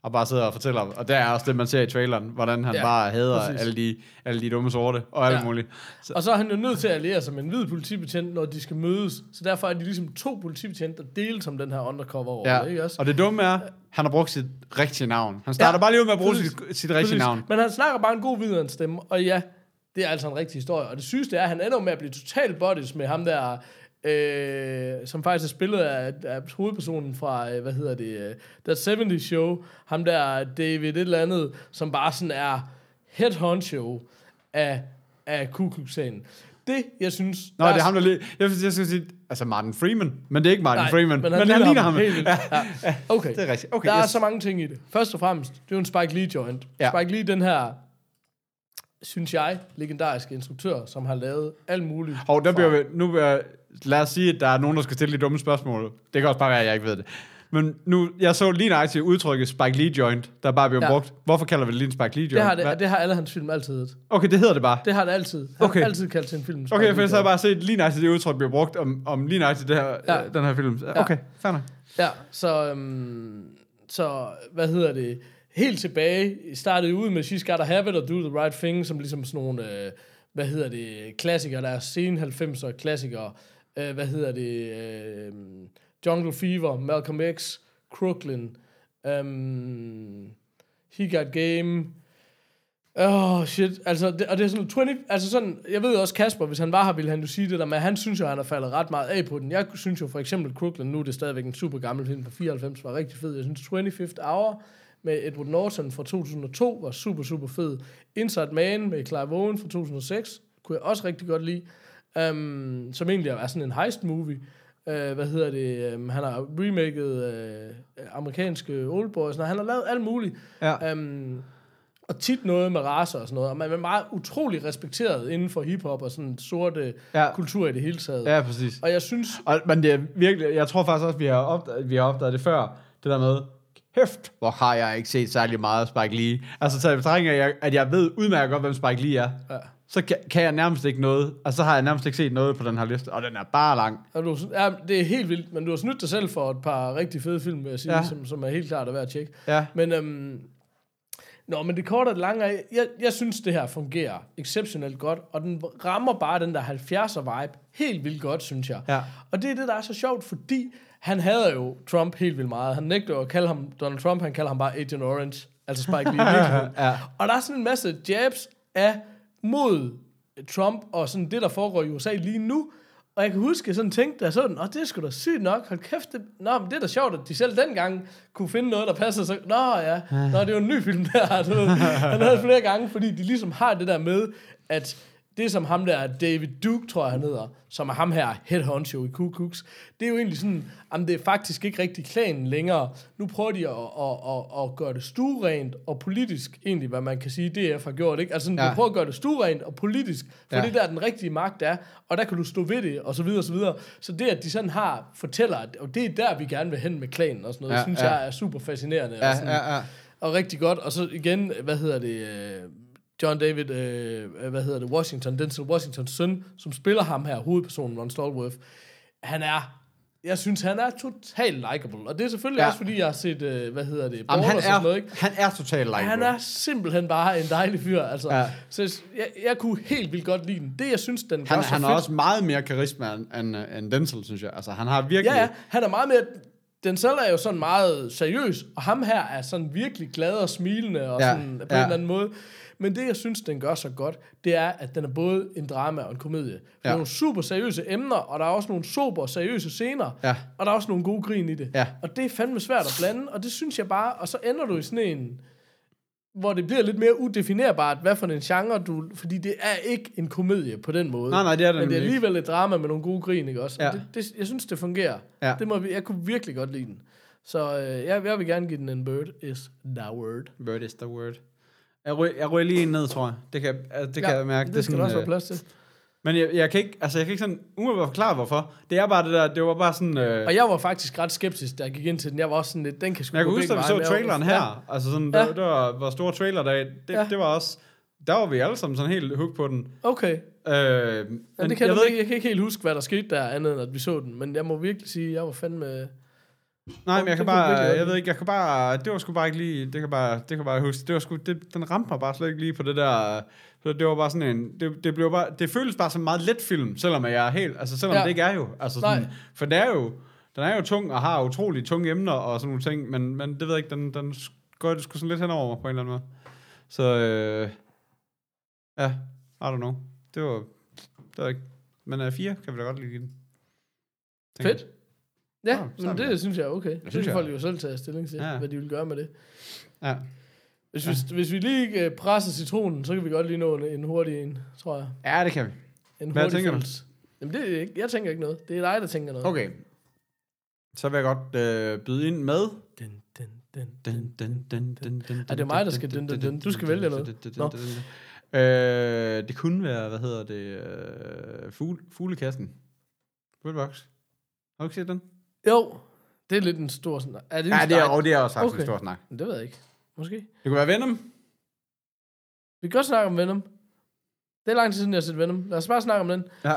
og bare sidder og fortæller, og det er også det, man ser i traileren, hvordan han Ja, bare hader præcis. alle de, alle de dumme sorte, og alt Ja. muligt. Så, Og så er han jo nødt til at alliere sig med en hvid politibetjent, når de skal mødes. Så derfor er de ligesom to politibetjente, der deles om den her undercover over, ja. ikke også? Og det dumme er, han har brugt sit rigtige navn. Han starter Ja, bare lige ud med at bruge præcis. sit, sit rigtige Præcis. navn. Men han snakker bare en god videre stemme, og ja, det er altså en rigtig historie. Og det sygeste er, at han ender med at blive total buddies med ham der, øh, som faktisk er spillet af, af hovedpersonen fra, øh, hvad hedder det, øh, That 70 Show. Ham der David et eller andet, som bare sådan er head honcho af, af Ku Klux Klan. Det, jeg synes... Nå, det er ham, der lige... Jeg, jeg skal sige, altså Martin Freeman, men det er ikke Martin Nej, Freeman. men Men han han, ligner ham ham. vildt. Ja. Okay. Det er rigtigt. Okay, der er yes. så mange ting i det. Først og fremmest, det er jo en Spike Lee joint. Ja. Ja. Spike Lee, den her, synes jeg, legendariske instruktør, som har lavet alt muligt. Og der bliver vi, nu vil jeg, lad os sige, at der er nogen, der skal stille de dumme spørgsmål. Det kan også bare være, at jeg ikke ved det. Men nu, jeg så lige nøjagtigt udtrykket Spike Lee joint, der bare bliver Ja. ja. brugt. Hvorfor kalder vi det lige en Spike Lee joint? det har, det, Hvad? det har alle hans film altid heddet. Okay, det hedder det bare. Det har det altid. Han Okay. har altid kaldt sin film Spike Okay, for så har jeg bare set lige nøjagtigt det udtryk bliver brugt om, om lige nøjagtigt det her, Ja. ja. den her film. Okay, fair nok. Ja, så, øhm, så hvad hedder det? Helt tilbage, startede ud med She's Gotta Have It og Do The Right Thing, som ligesom sådan nogle, øh, hvad hedder det, klassikere, der er sen 90'er klassikere. Øh, hvad hedder det? Øh, Jungle Fever, Malcolm X, Crooklyn, um, He Got Game, Åh, oh, shit. Altså, det, og det er sådan 20... Altså sådan, jeg ved også, Kasper, hvis han var her, ville han jo sige det der men han synes jo, han har faldet ret meget af på den. Jeg synes jo for eksempel, Crooklyn, nu er det stadigvæk en super gammel film fra 94, var rigtig fed. Jeg synes, 25th Hour med Edward Norton fra 2002 var super, super fed. Inside Man med Clive Owen fra 2006 kunne jeg også rigtig godt lide. Um, som egentlig er sådan en heist movie. Uh, hvad hedder det? Um, han har remaket uh, amerikanske Oldboys. Han har lavet alt muligt. Ja. Um, og tit noget med racer og sådan noget. Og man er meget utrolig respekteret inden for hiphop og sådan sorte. Ja. kultur i det hele taget. Ja, præcis. Og jeg synes... Og, men det er virkelig, jeg tror faktisk også, vi har opdaget, vi har opdaget det før, det der med, kæft, hvor har jeg ikke set særlig meget af Spike Lee. Altså, så betragtning af, at jeg, at jeg ved udmærket godt, hvem Spike Lee er, Ja. så kan, kan jeg nærmest ikke noget, altså så har jeg nærmest ikke set noget på den her liste, og den er bare lang. Og du, ja, det er helt vildt, men du har snydt dig selv for et par rigtig fede film, vil jeg sige, ja. Ja. som, som er helt klart at være at tjekke. Ja. Men, øhm, nå, men det korte og det lange er, jeg, jeg synes, det her fungerer exceptionelt godt, og den rammer bare den der 70'er vibe helt vildt godt, synes jeg. Ja. Og det er det, der er så sjovt, fordi han hader jo Trump helt vildt meget. Han nægter at kalde ham Donald Trump, han kalder ham bare Agent Orange, altså Spike Lee. Ja. Og der er sådan en masse jabs af mod Trump og sådan det, der foregår i USA lige nu. Og jeg kan huske, jeg sådan tænkte, da jeg så den, og det er sgu da sygt nok, hold kæft, det, nå, men det er da sjovt, at de selv dengang kunne finde noget, der passer så, nå ja, nå, det er jo en ny film der, du ved. Han havde flere gange, fordi de ligesom har det der med, at det som ham der, David Duke, tror jeg han hedder, som er ham her, head honcho i Ku Klux, det er jo egentlig sådan, jamen det er faktisk ikke rigtig klanen længere. Nu prøver de at, at, at, at gøre det stuerent og politisk, egentlig, hvad man kan sige, DF har gjort, ikke? Altså sådan, ja. Du prøver at gøre det stuerent og politisk, for ja. Det der den rigtige magt er, og der kan du stå ved det, og så videre, og så videre. Så det, at de sådan har, fortæller, at og det er der, vi gerne vil hen med klanen og sådan noget, ja, Ja, synes ja. jeg er super fascinerende. Ja, og, sådan, ja, ja. og rigtig godt. Og så igen, hvad hedder det, øh, John David, øh, hvad hedder det, Washington, Denzel Washingtons søn, som spiller ham her, hovedpersonen, Ron Stallworth, han er, jeg synes, han er totalt likable. Og det er selvfølgelig ja. Også, fordi jeg har set, øh, hvad hedder det, Jamen, han, sådan noget, er, ikke? han er totalt like Han er simpelthen bare en dejlig fyr, altså. Ja. Så jeg, jeg kunne helt vildt godt lide den. Det, jeg synes, den gør han, så han har også meget mere karisma end, end, end Denzel, synes jeg. Altså, han har virkelig... Ja, ja, han er meget mere... Denzel er jo sådan meget seriøs, og ham her er sådan virkelig glad og smilende, og Ja, sådan på ja. en eller anden måde. Men det, jeg synes, den gør så godt, det er, at den er både en drama og en komedie. Der er Ja. nogle super seriøse emner, og der er også nogle super seriøse scener, Ja. og der er også nogle gode grin i det. Ja. Og det er fandme svært at blande, og det synes jeg bare, og så ender du i sådan en, hvor det bliver lidt mere udefinerbart, hvad for en genre du... Fordi det er ikke en komedie på den måde. Nej, nej, det er det Men det er nemlig ikke. alligevel et drama med nogle gode grin, ikke også? Og Ja. Det, det, jeg synes, det fungerer. Ja. Det må vi, jeg kunne virkelig godt lide den. Så øh, jeg, jeg vil gerne give den en bird is the word. Word is the word. Jeg ryger, jeg ryger lige en ned, tror jeg. Det kan, altså, det kan jeg mærke. Det, det skal sådan, der også være øh, plads til. Men jeg, jeg, kan ikke, altså jeg kan ikke sådan umiddelbart forklare, hvorfor. Det er bare det der, det var bare sådan... Øh, Og jeg var faktisk ret skeptisk, da jeg gik ind til den. Jeg var også sådan lidt, den kan sgu jeg kan huske, da vi så traileren her, altså sådan, Ja. ja. det, det var, var store trailerdag, det, Ja. ja. det var også, der var vi alle sammen sådan helt hooked på den. Ja, okay. Øh, Ja, men det kan jeg jeg, ved ikke, jeg kan ikke helt huske, hvad der skete der, andet end at vi så den. Men jeg må virkelig sige, at jeg var fandme... Nej, men jeg kan bare, jeg ved lide. ikke, jeg kan bare, det var sgu bare ikke lige, det kan bare, det kan bare huske, det var sgu, det, den ramte mig bare slet ikke lige på det der, så det var bare sådan en, det, det blev bare, det føles bare som en meget let film, selvom jeg er helt, altså selvom Ja. det ikke er jo, altså sådan, Nej. for det er jo, den er jo tung og har utrolig tunge emner og sådan nogle ting, men, men det ved jeg ikke, den, den går det sgu sådan lidt henover mig på en eller anden måde. Så, øh, ja, I don't know. Det var, det var ikke, men uh, fire kan vi da godt give den. Fedt. Ja, Ja, men det der. synes jeg er okay. Det synes jeg. folk jo selv tage stilling til, Ja. hvad de vil gøre med det. Ja. Hvis, vi, hvis vi lige øh, presser citronen, så kan vi godt lige nå en, en hurtig en, tror jeg. ja, det kan vi. En Hvad hurtig tænker du? fælles. Jamen, det er ikke, jeg tænker ikke noget. Det er dig, der tænker noget. Okay. Så vil jeg godt øh, byde ind med... Den, den, den, Dun, dun, dun, dun, dun, Er det mig, der skal dun, dun, dun? Du skal vælge noget. Nå. Øh, det kunne være, hvad hedder det, øh, fugle, fuglekassen. Fuglebox. Har du ikke set den? Jo, det er lidt en stor sådan... Er det en Ja, det er, snak? og det er også Okay. en stor snak. Det ved jeg ikke. Måske. Det kunne være Venom. Vi kan godt snakke om Venom. Det er lang tid siden, jeg har set Venom. Lad os bare snakke om den. Ja.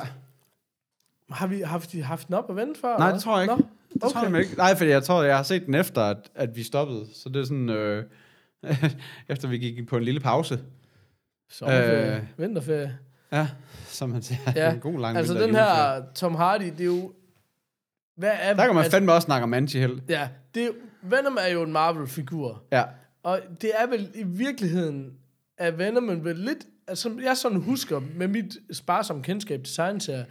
Har vi haft, haft den op og vente før? Nej, eller det tror jeg ikke. Nå, Det okay. tror jeg ikke. Nej, fordi jeg tror, jeg har set den efter, at, at vi stoppede. Så det er sådan, øh, efter vi gik på en lille pause. Sommerferie, Øh. vinterferie. Ja, som man siger. Ja, en god lang Altså vinter- den her Tom Hardy, det er jo... Hvad er, Der kan man altså, fandme også snakke om anti-held. Ja, det er, Venom er jo en Marvel-figur. Ja. Og det er vel i virkeligheden, at Venom vel lidt... Altså, som jeg sådan husker, med mit sparsomme kendskab til tegneserier,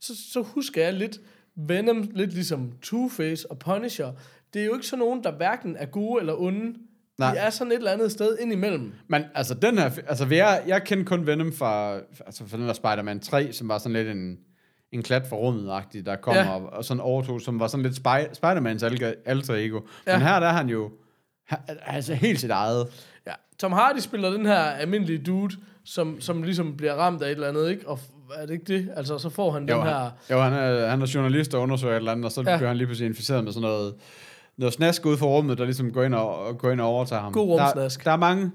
så, så husker jeg lidt Venom, lidt ligesom Two-Face og Punisher. Det er jo ikke sådan nogen, der hverken er gode eller onde. Nej. De er sådan et eller andet sted ind imellem. Men altså, den her, altså, er, jeg kender kun Venom fra, altså, fra den der Spider-Man 3, som var sådan lidt en, en klat for rummet der kom Ja. og, og sådan overtog, som var sådan lidt Spy- Spider-Mans alter, ego. Ja. Men her der er han jo altså helt sit eget. Ja. Tom Hardy spiller den her almindelige dude, som, som ligesom bliver ramt af et eller andet, ikke? Og er det ikke det? Altså, så får han Jo, den han, her... jo han, er, han er journalist og undersøger et eller andet, og så Ja. bliver han lige pludselig inficeret med sådan noget, noget snask ud for rummet, der ligesom går ind og, og, går ind og overtager ham. God rumsnask. Der, der, er mange,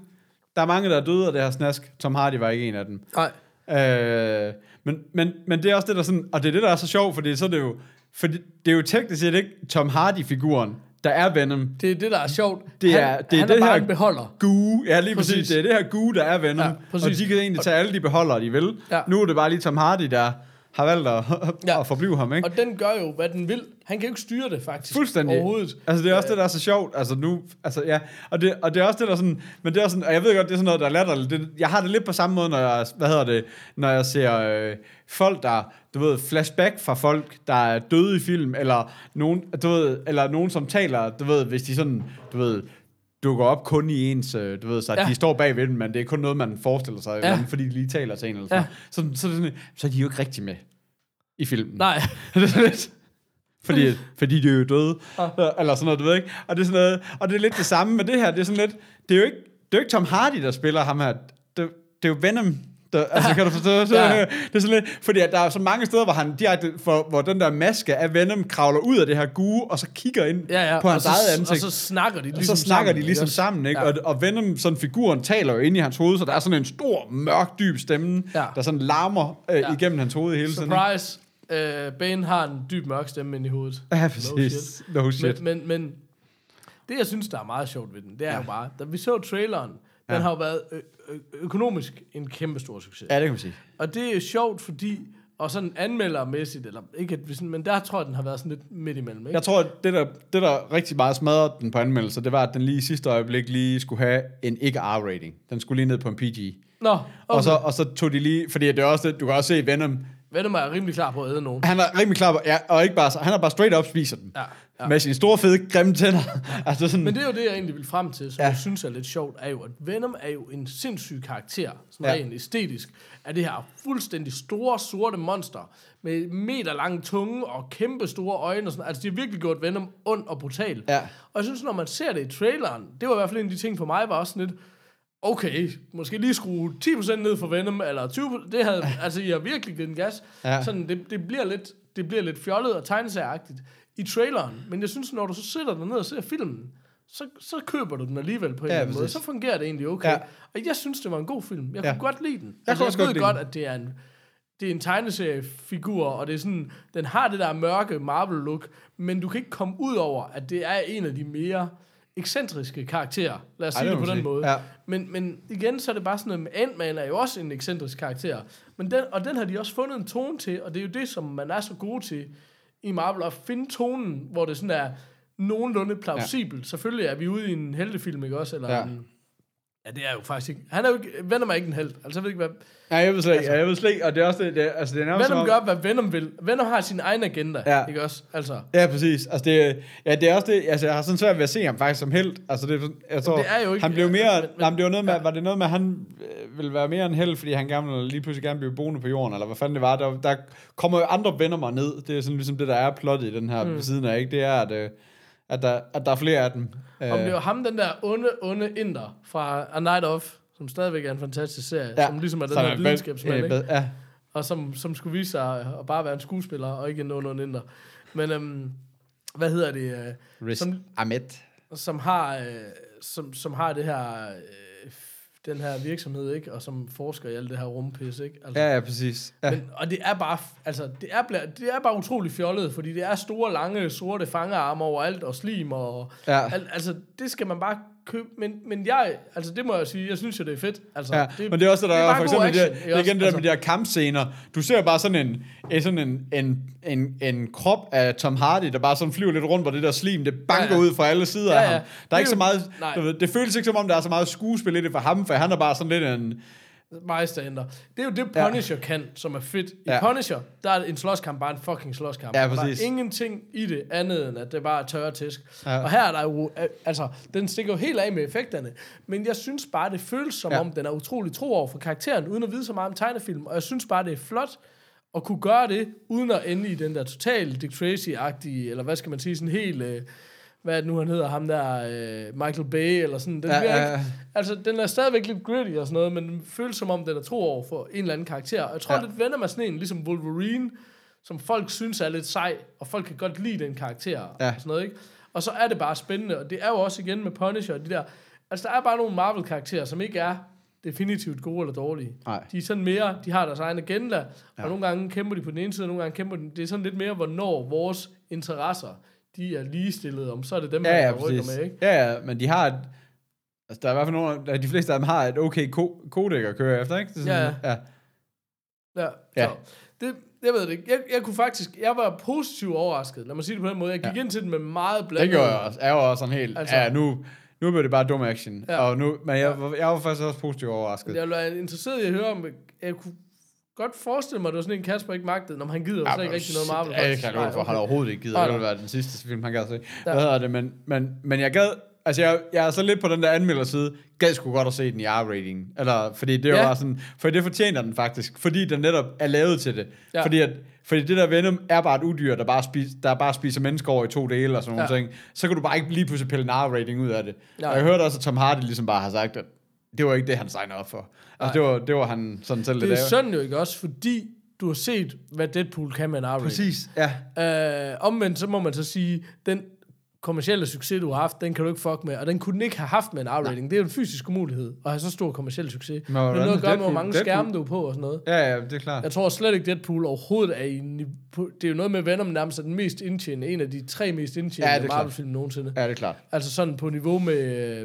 der er mange, der er døde af det her snask. Tom Hardy var ikke en af dem. Nej. Øh, men, men, men det er også det, der sådan, og det er det, der er så sjovt, fordi så er det jo, fordi det er jo teknisk set ikke Tom Hardy-figuren, der er Venom. Det er det, der er sjovt. Det han, er- det er han det er bare her- en beholder. Gue, ja lige præcis. Præcis. Det er det her gue, der er Venom. Ja, præcis. og de kan egentlig tage alle de beholdere, de vil. Ja. Nu er det bare lige Tom Hardy, der har valgt at, Ja. at forblive ham, ikke? Og den gør jo, hvad den vil. Han kan jo ikke styre det, faktisk. Fuldstændig. Overhovedet. Altså, det er også det, der er så sjovt. Altså, nu, altså, ja. Og det, og det er også det, der er sådan, men det er sådan, og jeg ved godt, det er sådan noget, der er latterligt. Det, jeg har det lidt på samme måde, når jeg, hvad hedder det, når jeg ser øh, folk, der, du ved, flashback fra folk, der er døde i film, eller nogen, du ved, eller nogen, som taler, du ved, hvis de sådan, du ved, dukker op kun i ens, øh, du ved, så Ja. ja. de står bag ved den, men det er kun noget, man forestiller sig, Ja. ja. fordi de lige taler til en eller Ja. sådan. Så, så, det sådan, så er de jo ikke rigtig med i filmen. Nej. fordi, fordi de er jo døde. Ah. Eller sådan noget, du ved ikke. Og det er sådan noget, og det er lidt det samme med det her. Det er sådan lidt, det er jo ikke, det er jo ikke Tom Hardy, der spiller ham her. Det, det er jo Venom. Der, altså, kan du forstå? Så, Ja. Det er sådan lidt, fordi at der er så mange steder, hvor han direkte, for, hvor den der maske af Venom kravler ud af det her gue, og så kigger ind Ja, ja. på hans og så, eget ansigt. Og så snakker de Og ligesom så snakker sammen, de ligesom ikke? sammen, ikke? Ja. Og, og Venom, sådan figuren, taler jo ind i hans hoved, så der er sådan en stor, mørk, dyb stemme, Ja. der sådan larmer øh, Ja. igennem hans hoved hele tiden. Surprise. Uh, Bane har en dyb mørk stemme ind i hovedet. Ja, No præcis. shit. No shit. Men, men, men det, jeg synes, der er meget sjovt ved den, det er ja. jo bare, da vi så traileren, den Ja. har jo været økonomisk en kæmpe stor succes. Ja, det kan man sige. Og det er sjovt, fordi, og sådan anmeldermæssigt, eller ikke at vi sådan, men der tror jeg, den har været sådan lidt midt imellem, ikke? Jeg tror, at det der, det der rigtig meget smadrede den på anmeldelser, det var, at den lige i sidste øjeblik lige skulle have en ikke R-rating. Den skulle lige ned på en PG. Nå, okay. Og, så, og så tog de lige, fordi det er også det, du kan også se Venom, Venom er rimelig klar på at æde nogen. han er rimelig klar på, ja, og ikke bare, så- han er bare straight up spiser den. Ja, ja. Med sine store, fede, grimme tænder. altså sådan, Men det er jo det, jeg egentlig vil frem til, som ja. Jeg synes er lidt sjovt, er jo, at Venom er jo en sindssyg karakter, sådan ja. Rent æstetisk, af det her fuldstændig store, sorte monster, med meter lang tunge og kæmpe store øjne og sådan Altså, de har virkelig gjort Venom ond og brutal. Ja. Og jeg synes, når man ser det i traileren, det var i hvert fald en af de ting for mig, var også sådan lidt, okay, måske lige skrue 10% ned for Venom, eller 20 det havde, altså I har virkelig givet den gas. Ja. Sådan, det, det, bliver lidt, det bliver lidt fjollet og tegnesagtigt i traileren, men jeg synes, når du så sidder der ned og ser filmen, så, så køber du den alligevel på en Ja, eller anden måde. Så fungerer det egentlig okay. Ja. Og jeg synes, det var en god film. Jeg Ja. kunne godt lide den. Jeg altså, også jeg godt ved godt, den. at det er en det er en tegneseriefigur, og det er sådan, den har det der mørke Marvel-look, men du kan ikke komme ud over, at det er en af de mere ekscentriske karakterer. Lad os Ej, sige det det på den sige. måde. Ja. Men, men igen, så er det bare sådan noget med Ant-Man er jo også en ekscentrisk karakter. Men den, og den har de også fundet en tone til, og det er jo det, som man er så god til i Marvel, at finde tonen, hvor det sådan er nogenlunde plausibelt. Ja. Selvfølgelig er vi ude i en heltefilm, ikke også? Eller ja. En, ja, det er jo faktisk ikke... Han er jo ikke, Venom er ikke en held. Altså, jeg ved ikke, hvad... Ja, jeg ved slet ikke, ja, jeg ved slet ikke, og det er også det, det altså det er nærmest Venom om- gør, hvad Venom vil. Venom har sin egen agenda, Ja. ikke også? Altså, Ja, præcis. Altså, det, ja, det er også det, altså, jeg har sådan svært ved at se ham faktisk som held. Altså, det, jeg tror, det er jo ikke- han blev mere, men- men, nej, men det var noget med, ja. var det noget med, at han øh, ville være mere en held, fordi han gerne ville lige pludselig gerne blive boende på jorden, eller hvad fanden det var. Der, der kommer jo andre Venomer ned. Det er sådan ligesom det, der er plottet i den her mm. siden af, ikke? Det er, at, øh, at, der, at der er flere af dem. Om det var ham, den der onde, onde inder fra A Night Of, som stadigvæk er en fantastisk serie, ja. som ligesom er den her bed- videnskabsmand, øh, ikke? Ja, og som, som skulle vise sig at bare være en skuespiller, og ikke en ond inder. Men øhm, hvad hedder det? Øh, Riz som, Ahmed. som, har, øh, som, som har det her, øh, den her virksomhed, ikke? Og som forsker i alt det her rumpis, ikke? Altså, Ja, ja, præcis. Ja. Men, og det er bare, altså, det er, det er bare utrolig fjollet, fordi det er store, lange, sorte fangerarme overalt, og slim, og Ja. al, altså, det skal man bare købe, men, men jeg, altså, det må jeg sige, jeg synes jo, det er fedt. Altså, Ja, det, men det er også det, der det er, for eksempel det, action, det, det er igen det der med de her kampscener. Du ser bare sådan en, en, sådan en, en, en, en krop af Tom Hardy, der bare sådan flyver lidt rundt, hvor det der slim, det banker Ja, ja, ud fra alle sider Ja, af ja. ham. Det Der er er ikke jo- så meget, nej. det føles ikke som om, der er så meget skuespil i det for ham, for han er bare sådan lidt en, Meisterhænder. Det er jo det, Ja. Punisher kan, som er fedt. I Ja. Punisher, der er en slåskamp bare en fucking slåskamp. Ja, Der præcis. er ingenting i det andet, end at det bare er tørre tisk. Ja. Ja. Og her er der jo, altså, den stikker jo helt af med effekterne. Men jeg synes bare, det føles som Ja. om, den er utrolig tro over for karakteren, uden at vide så meget om tegnefilm. Og jeg synes bare, det er flot at kunne gøre det, uden at ende i den der total Dick Tracy-agtige, eller hvad skal man sige, sådan helt... Øh, hvad det nu, han hedder, ham der, øh, Michael Bay, eller sådan. Den, Ja, ja, bliver ja, ja. ikke, altså, den er stadigvæk lidt gritty og sådan noget, men den føles som om, den er tro over for en eller anden karakter. Og jeg tror Ja. ja. lidt, Venom er sådan en, ligesom Wolverine, som folk synes er lidt sej, og folk kan godt lide den karakter, Ja. og sådan noget, ikke? Og så er det bare spændende, og det er jo også igen med Punisher og de der, altså der er bare nogle Marvel-karakterer, som ikke er definitivt gode eller dårlige. Nej. De er sådan mere, de har deres egen agenda, ja. og nogle gange kæmper de på den ene side, og nogle gange kæmper de, det er sådan lidt mere, hvornår vores interesser, de er ligestillede om, så er det dem, ja, ja, der rykker med, ikke? Ja, ja, men de har et, altså der er i hvert fald nogle, de fleste af dem har et okay ko- kodek at køre efter, ikke? Det er sådan, ja. Ja, Ja. så det, jeg ved det ikke. Jeg, jeg kunne faktisk, jeg var positivt overrasket. Lad mig sige det på den måde. Jeg gik Ja. ja. ind til den med meget Det blandet. gjorde jeg også. Jeg var også sådan helt, Altså- ja, nu, nu blev det bare dum action. Ja. Ja. Og nu, men jeg, var- jeg var faktisk også positivt overrasket. Jeg var interesseret i at høre om, jeg kunne godt forestille mig, at det var sådan en Kasper ikke magtede, når han gider jo slet ikke rigtig noget Marvel. Ja, det faktisk. kan jeg for. Han overhovedet ikke gider. Det ville være den sidste film, han gad se. Ja. Hvad hedder det? Men, men, men jeg gad... Altså, jeg, jeg er så lidt på den der anmelderside. Gad sgu godt at se den i R-rating. Eller, fordi det Ja. var sådan... For det fortjener den faktisk. Fordi den netop er lavet til det. Ja. Fordi, at, fordi det der Venom er bare et udyr, der bare, spis, der bare spiser mennesker over i to dele og sådan nogle Ja. ting. Så kan du bare ikke lige pludselig pille en R-rating ud af det. Nej. Og jeg hørte også, at Tom Hardy ligesom bare har sagt, at det var ikke det, han signede op for. Altså, det var, det var han sådan selv Det er af. sådan jo ikke også, fordi du har set, hvad Deadpool kan med en R-rating. Præcis, ja. Øh, omvendt, så må man så sige, den kommercielle succes, du har haft, den kan du ikke fuck med, og den kunne den ikke have haft med en afrating. Det er jo en fysisk umulighed at have så stor kommerciel succes. Men det er noget at gøre med, hvor mange Deadpool- skærme du er på og sådan noget. Ja, ja, det er klart. Jeg tror slet ikke, Deadpool overhovedet er i... Det er jo noget med Venom nærmest er den mest indtjenende, en af de tre mest Ja, indtjenende ja. Marvel-film nogensinde. Ja, det er klart. Altså sådan på niveau med,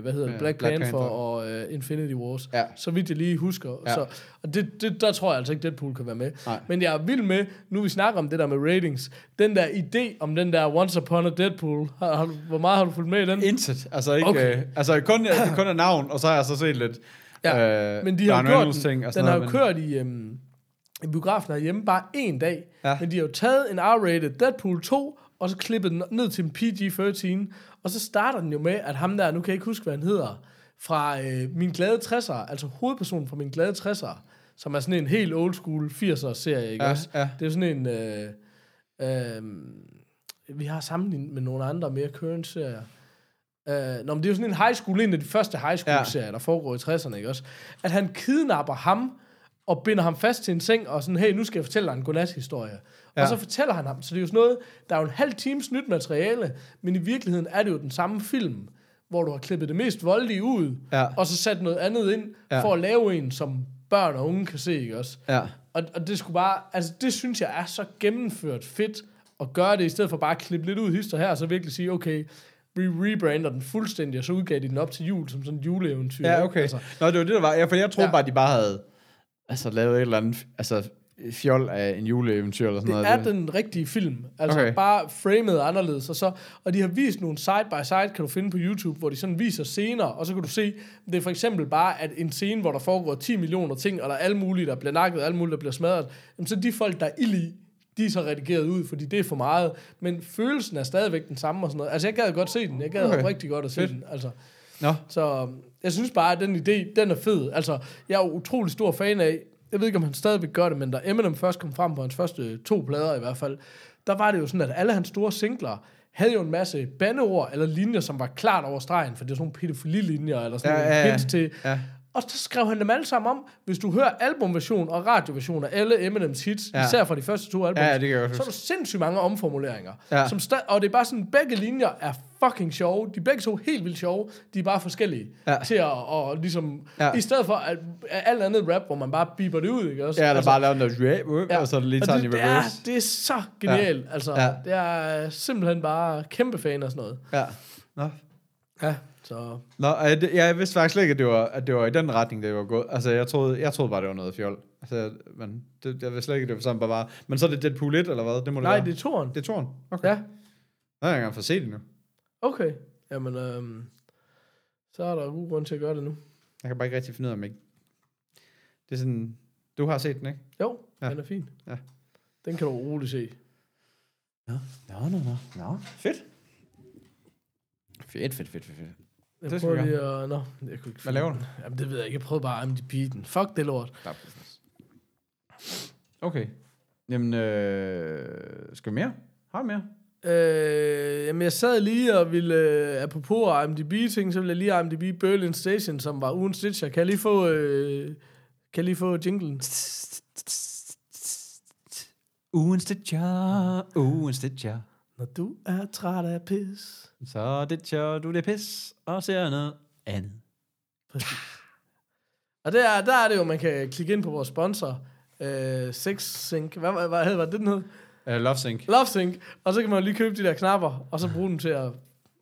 hvad hedder det, Med Black, Black Panther, Panther. og uh, Infinity Wars. Ja. Så vidt jeg lige husker. Ja. Så, og det, det, der tror jeg altså ikke, Deadpool kan være med. Nej. Men jeg er vild med, nu vi snakker om det der med ratings, den der idé om den der Once Upon a Deadpool, har, har, du- hvor meget har du fulgt med i den? Intet. Altså ikke... Okay. Øh, altså kun, det kun er navn, og så har jeg så set lidt... Ja, øh, men de har gjort den, ting og den har jo kørt i, øhm, i biografen herhjemme bare en dag, ja. men de har jo taget en R-rated Deadpool 2, og så klippet den ned til en PG-13, og så starter den jo med, at ham der, nu kan jeg ikke huske, hvad han hedder, fra øh, Min Glade 60'er, altså hovedpersonen fra Min Glade 60'er, som er sådan en helt old school 80'er-serie, ikke Ja, også? ja. Det er sådan en... Øh, øh, vi har sammenlignet med nogle andre mere current serier. Uh, nå, men det er jo sådan en high school, en af de første high school-serier, ja. der foregår i 60'erne, ikke også? At han kidnapper ham, og binder ham fast til en seng, og sådan, hey, nu skal jeg fortælle dig en godnat-historie. Ja. Og så fortæller han ham, så det er jo sådan noget, der er jo en halv times nyt materiale, men i virkeligheden er det jo den samme film, hvor du har klippet det mest voldelige ud, Ja. og så sat noget andet ind, ja. for at lave en, som børn og unge kan se, ikke også? Ja. Og, og det skulle bare, altså det synes jeg er så gennemført fedt, at gøre det, i stedet for bare at klippe lidt ud hister her, og så virkelig sige, okay, vi rebrander den fuldstændig, og så udgav de den op til jul, som sådan et juleeventyr. Ja, okay. Altså, Nå, det var det, der var. Ja, for jeg troede Ja. bare, de bare havde altså, lavet et eller andet altså, fjol af en juleeventyr eller sådan det noget. er den rigtige film. Altså Okay. bare framet anderledes. Og, så, og de har vist nogle side by side, kan du finde på YouTube, hvor de sådan viser scener, og så kan du se, det er for eksempel bare, at en scene, hvor der foregår 10 millioner ting, og der er alle mulige, der bliver nakket, og alle mulige, der bliver smadret, jamen, så de folk, der er ild i, de er så redigeret ud, fordi det er for meget. Men følelsen er stadigvæk den samme og sådan noget. Altså, jeg gad godt se den. Jeg gad Okay. rigtig godt at se Fedt. den. Altså. Nå, Så øhm, jeg synes bare, at den idé, den er fed. Altså, jeg er utrolig stor fan af, jeg ved ikke, om han stadigvæk gør det, men da Eminem først kom frem på hans første to plader i hvert fald, der var det jo sådan, at alle hans store singler havde jo en masse bandeord eller linjer, som var klart over stregen, for det er sådan nogle pædofili-linjer, eller sådan Ja, ja, ja, ja, til. Ja. Og så skrev han dem alle sammen om. Hvis du hører albumversion og radioversion af alle Eminems hits, Ja. især fra de første to album, Ja, så er der sindssygt mange omformuleringer. Ja. Som og det er bare sådan, begge linjer er fucking sjove. De er begge to helt vildt sjove. De er bare forskellige. Ja. Til at, og ligesom, Ja. i stedet for at, at alt andet rap, hvor man bare biber det ud, ikke også? ja, der bare lavet noget rap, ja. og så er det lige taget i det, det, er, reverse. det er så genialt. Ja. Altså, ja. det er simpelthen bare kæmpe fan af sådan noget. Ja. Nå. Ja, så... Nå, det- jeg vidste faktisk slet ikke, at det var, at det var i den retning, det var gået. Altså, jeg troede, jeg troede bare, det var noget fjol. Altså, men det, jeg vidste slet ikke, at det var sådan bare var. Men så er det Deadpool 1, eller hvad? Det må det Nej, være. det er toren. det er toren. Okay. Ja, Nå, jeg har ikke engang fået set det nu. okay. Jamen, øhm, så er der god grund til at gøre det nu. Jeg kan bare ikke rigtig finde ud af, om ikke... Det er sådan... Du har set den, ikke? Jo, Ja. ja. den er fin. Ja. Den kan du roligt se. Nå, nå, nå, nå. nå. Fedt. Fedt, fedt, fedt, fedt, fedt. Jeg Det prøver lige at... Nå, jeg kunne ikke Hvad laver den. du? Jamen, det ved jeg ikke. Jeg prøvede bare at IMDb den. Fuck det lort. Okay. Jamen, øh, skal vi mere? Har vi mere? Øh, jamen, jeg sad lige og ville... Øh, apropos IMDb-ting, så ville jeg lige IMDb Berlin Station, som var ugen Stitcher. Kan jeg lige få... Øh, kan jeg lige få jinglen? Ugen stitcher, ugen stitcher. Når du er træt af pis. Så ditcher du det pis, og ser noget andet. Og der, der er det jo, man kan klikke ind på vores sponsor. Øh, SexSync. Hvad, hvad, hvad, hvad det, den hed? Uh, Love Sync. LoveSync. Og så kan man jo lige købe de der knapper, og så bruge dem til at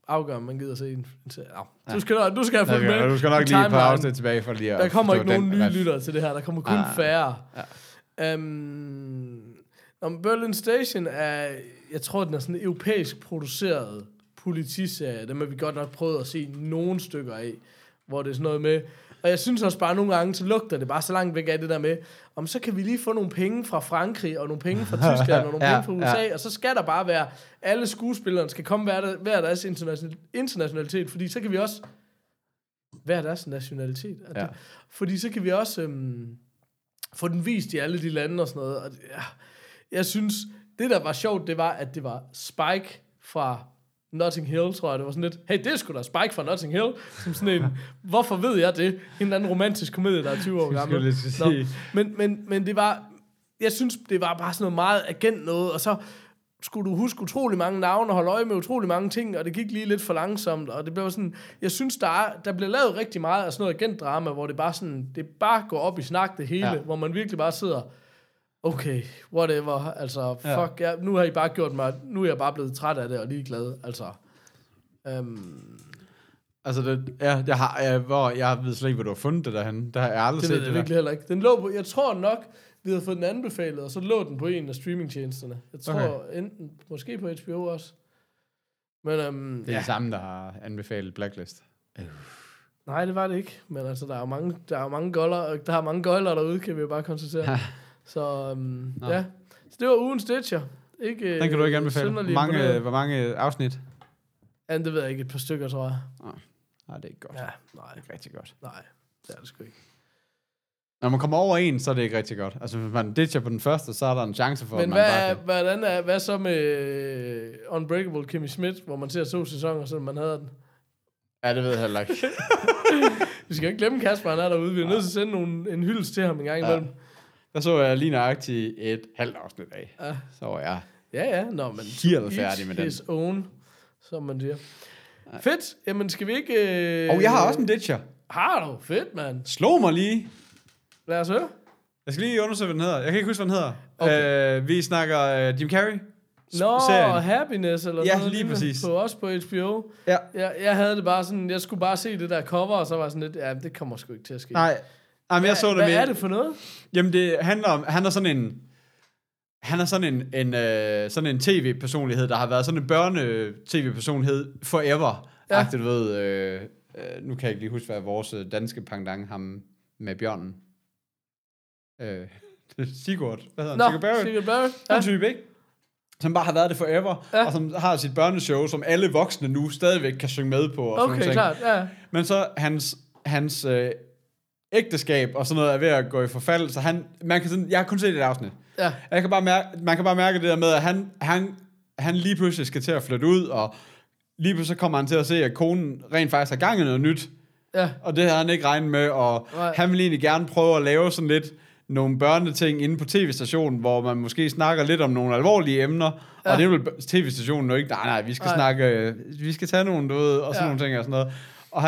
afgøre, om man gider se en. serie. Ja. Du skal, nok- du skal have fulgt med. du skal nok lige et par afsnit tilbage for lige at Der kommer ikke nogen nye lyttere til det her. Der kommer kun Ah, færre. Ja. Um, om Berlin Station er, jeg tror, den er sådan en europæisk produceret politiserie. Dem har vi godt nok prøvet at se nogle stykker af, hvor det er sådan noget med... Og jeg synes også bare, at nogle gange, så lugter det bare så langt væk af det der med, om så kan vi lige få nogle penge fra Frankrig, og nogle penge fra Tyskland, og nogle Ja, penge fra USA, ja. og så skal der bare være, alle skuespillerne skal komme hver, hver deres international, internationalitet, fordi så kan vi også, hver deres nationalitet, ja. Ja. det, fordi så kan vi også øhm, få den vist i alle de lande og sådan noget. Og, ja, jeg synes, det der var sjovt, det var, at det var Spike fra Notting Hill, tror jeg. Det var sådan lidt, hey, det er sgu da Spike fra Notting Hill. Som sådan en, hvorfor ved jeg det? En eller anden romantisk komedie, der er 20 år gammel. Nå, men, men, men det var, jeg synes, det var bare sådan noget meget agent noget, og så skulle du huske utrolig mange navne og holde øje med utrolig mange ting, og det gik lige lidt for langsomt, og det blev sådan, jeg synes, der, er, der blev lavet rigtig meget af sådan noget agentdrama, hvor det bare sådan, det bare går op i snak det hele, ja. hvor man virkelig bare sidder, okay, whatever, altså, fuck, ja. nu har I bare gjort mig, nu er jeg bare blevet træt af det og ligeglad, altså. Um, Altså, det, ja, jeg har, jeg, hvor, jeg ved slet ikke, hvor du har fundet det derhen. Der har jeg aldrig det set ved det jeg der. virkelig heller ikke. Den lå på, jeg tror nok, vi havde fået den anbefalet, og så lå den på en af streamingtjenesterne. Jeg tror Okay. enten, måske på HBO også. Men um, Det er ja. de samme, der har anbefalet Blacklist. nej, det var det ikke. Men altså, der er jo mange, der er mange goller, der er mange gøjler derude, kan vi jo bare konstatere. så um, Nå. ja. Så det var ugens Stitcher. Ikke, Den kan du ikke anbefale. Hvor mange, hvor mange afsnit? Ja, det ved jeg ikke. Et par stykker, tror jeg. Nej, det er ikke godt. Ja, nej, Det er rigtig godt. nej. Det er det sgu ikke. Når man kommer over en, så er det ikke rigtig godt. Altså, hvis man ditcher på den første, så er der en chance for, Men at man hvad, bare kan... hvordan er, hvad så med øh, Unbreakable Kimmy Schmidt, hvor man ser to sæsoner, selvom man havde den? Ja, det ved jeg heller ikke. Vi skal jo ikke glemme Kasper, han er derude. Vi er nødt til at sende nogle, en hyldest til ham en gang imellem. Der så jeg lige nøjagtigt et halvt afsnit af. Ja. Så var jeg Ja, ja. Nå, men helt færdig med den. his own, som man siger. Fedt. Jamen, skal vi ikke... Øh... Og jeg har også en ditcher. Har du? Fedt, mand. Slå mig lige. Lad os høre. Jeg skal lige undersøge, hvad den hedder. Jeg kan ikke huske, hvad den hedder. Okay. Øh, vi snakker uh, Jim Carrey. Nå, serien. Happiness eller Ja, noget lige præcis. På, også på HBO. Ja. Jeg, jeg havde det bare sådan, jeg skulle bare se det der cover, og så var jeg sådan lidt, ja, det kommer sgu ikke til at ske. Nej. Jamen, jeg så det Hvad med. er det for noget? Jamen, det handler om, han er sådan en, han er sådan en, en øh, sådan en tv-personlighed, der har været sådan en børne-tv-personlighed forever. Ja. Ja. du ved, øh, øh, nu kan jeg ikke lige huske, hvad vores øh, danske pangdang ham med bjørnen. Øh, Sigurd, hvad hedder han? Sigurd Barrett. Sigurd Barrett. Ja. Ja. En type, ikke? Som bare har været det forever, Ja. og som har sit børneshow, som alle voksne nu stadigvæk kan synge med på. Og sådan Okay, ting. klart. Ja. Men så hans, hans øh, ægteskab og sådan noget er ved at gå i forfald, så han, man kan sådan, jeg har kun set et afsnit. Ja. Jeg kan bare mærke, man kan bare mærke det der med, at han, han, han lige pludselig skal til at flytte ud, og lige pludselig kommer han til at se, at konen rent faktisk har gang i noget nyt, Ja. og det havde han ikke regnet med, og Nej. Han vil egentlig gerne prøve at lave sådan lidt nogle børneting inde på tv-stationen, hvor man måske snakker lidt om nogle alvorlige emner, ja. Og det vil tv-stationen jo ikke, nej, nej, vi skal Nej. snakke, øh, vi skal tage nogle, du ved, og sådan ja. nogle ting og sådan noget. Og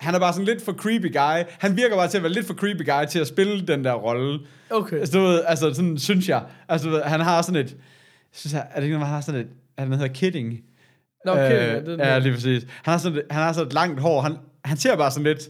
han, er bare sådan lidt for creepy guy. Han virker bare til at være lidt for creepy guy til at spille den der rolle. Okay. Altså, du ved, altså sådan synes jeg. Altså, ved, han har sådan et, synes jeg, er det ikke noget, han har sådan et, han hedder Kidding. Nå, okay. Øh, er den ja, lige præcis. Han har sådan, et- han har sådan et langt hår. Han, han ser bare sådan lidt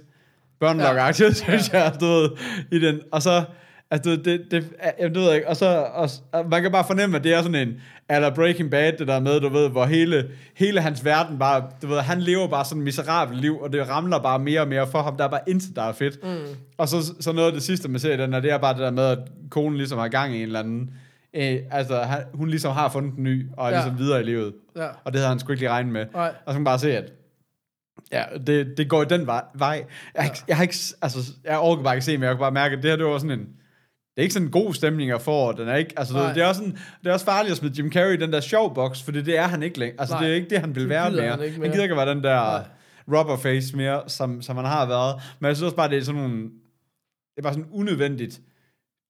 børnelok-agtigt, ja. synes jeg, du ved, i den. Og så, altså, ved, det, det, jeg ved ikke, og så, og, og, man kan bare fornemme, at det er sådan en, eller Breaking Bad, det der med, du ved, hvor hele, hele hans verden bare, du ved, han lever bare sådan et miserabelt liv, og det ramler bare mere og mere for ham. Der er bare intet, der er fedt. Mm. Og så, så noget af det sidste, man ser i den, og det er bare det der med, at konen ligesom har gang i en eller anden, øh, altså, han, hun ligesom har fundet en ny, og er Ja. ligesom videre i livet. Ja. Og det havde han sgu ikke lige regnet med. Nej. Og så kan man bare se, at ja, det, det går i den vej. Jeg, ja. jeg har ikke, altså, jeg overgår bare ikke se, men jeg kan bare mærke, at det her, det var sådan en, det er ikke sådan en god stemning, jeg får. Den er ikke, altså, Nej. det, det, er også sådan, det er også farligt at smide Jim Carrey i den der show box, for det, det er han ikke længere. Altså, Nej. det er ikke det, han vil Det være mere. han ikke mere. Han gider ikke at være den der Nej. rubber face mere, som, som han har været. Men jeg synes også bare, det er sådan nogle, det er bare sådan unødvendigt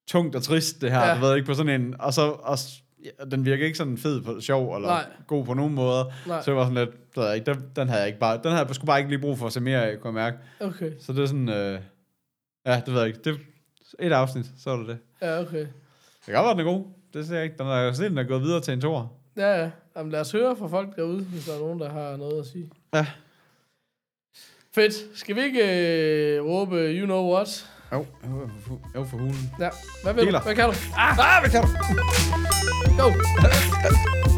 tungt og trist, det her. Ja. Du ved ikke, på sådan en, og så, og, ja, den virker ikke sådan fed på sjov, eller Nej. God på nogen måder. Nej. Så jeg var sådan lidt, det jeg ikke, den, den havde jeg ikke bare, den havde jeg sgu bare ikke lige brug for at se mere af, kunne jeg mærke. Okay. Så det er sådan, øh, ja, det ved jeg ikke. Det, et afsnit, så er det det. Ja, okay. Det kan godt være, den er god. Det ser jeg ikke. Den er jo den er gået videre til en tor. Ja, ja. Jamen, lad os høre fra folk derude, hvis der er nogen, der har noget at sige. Ja. Fedt. Skal vi ikke øh, råbe you know what? Jo, jo, for- jo for hulen. Ja. Hvad vil du? Hvad kan du? Ah, hvad kan du? Go!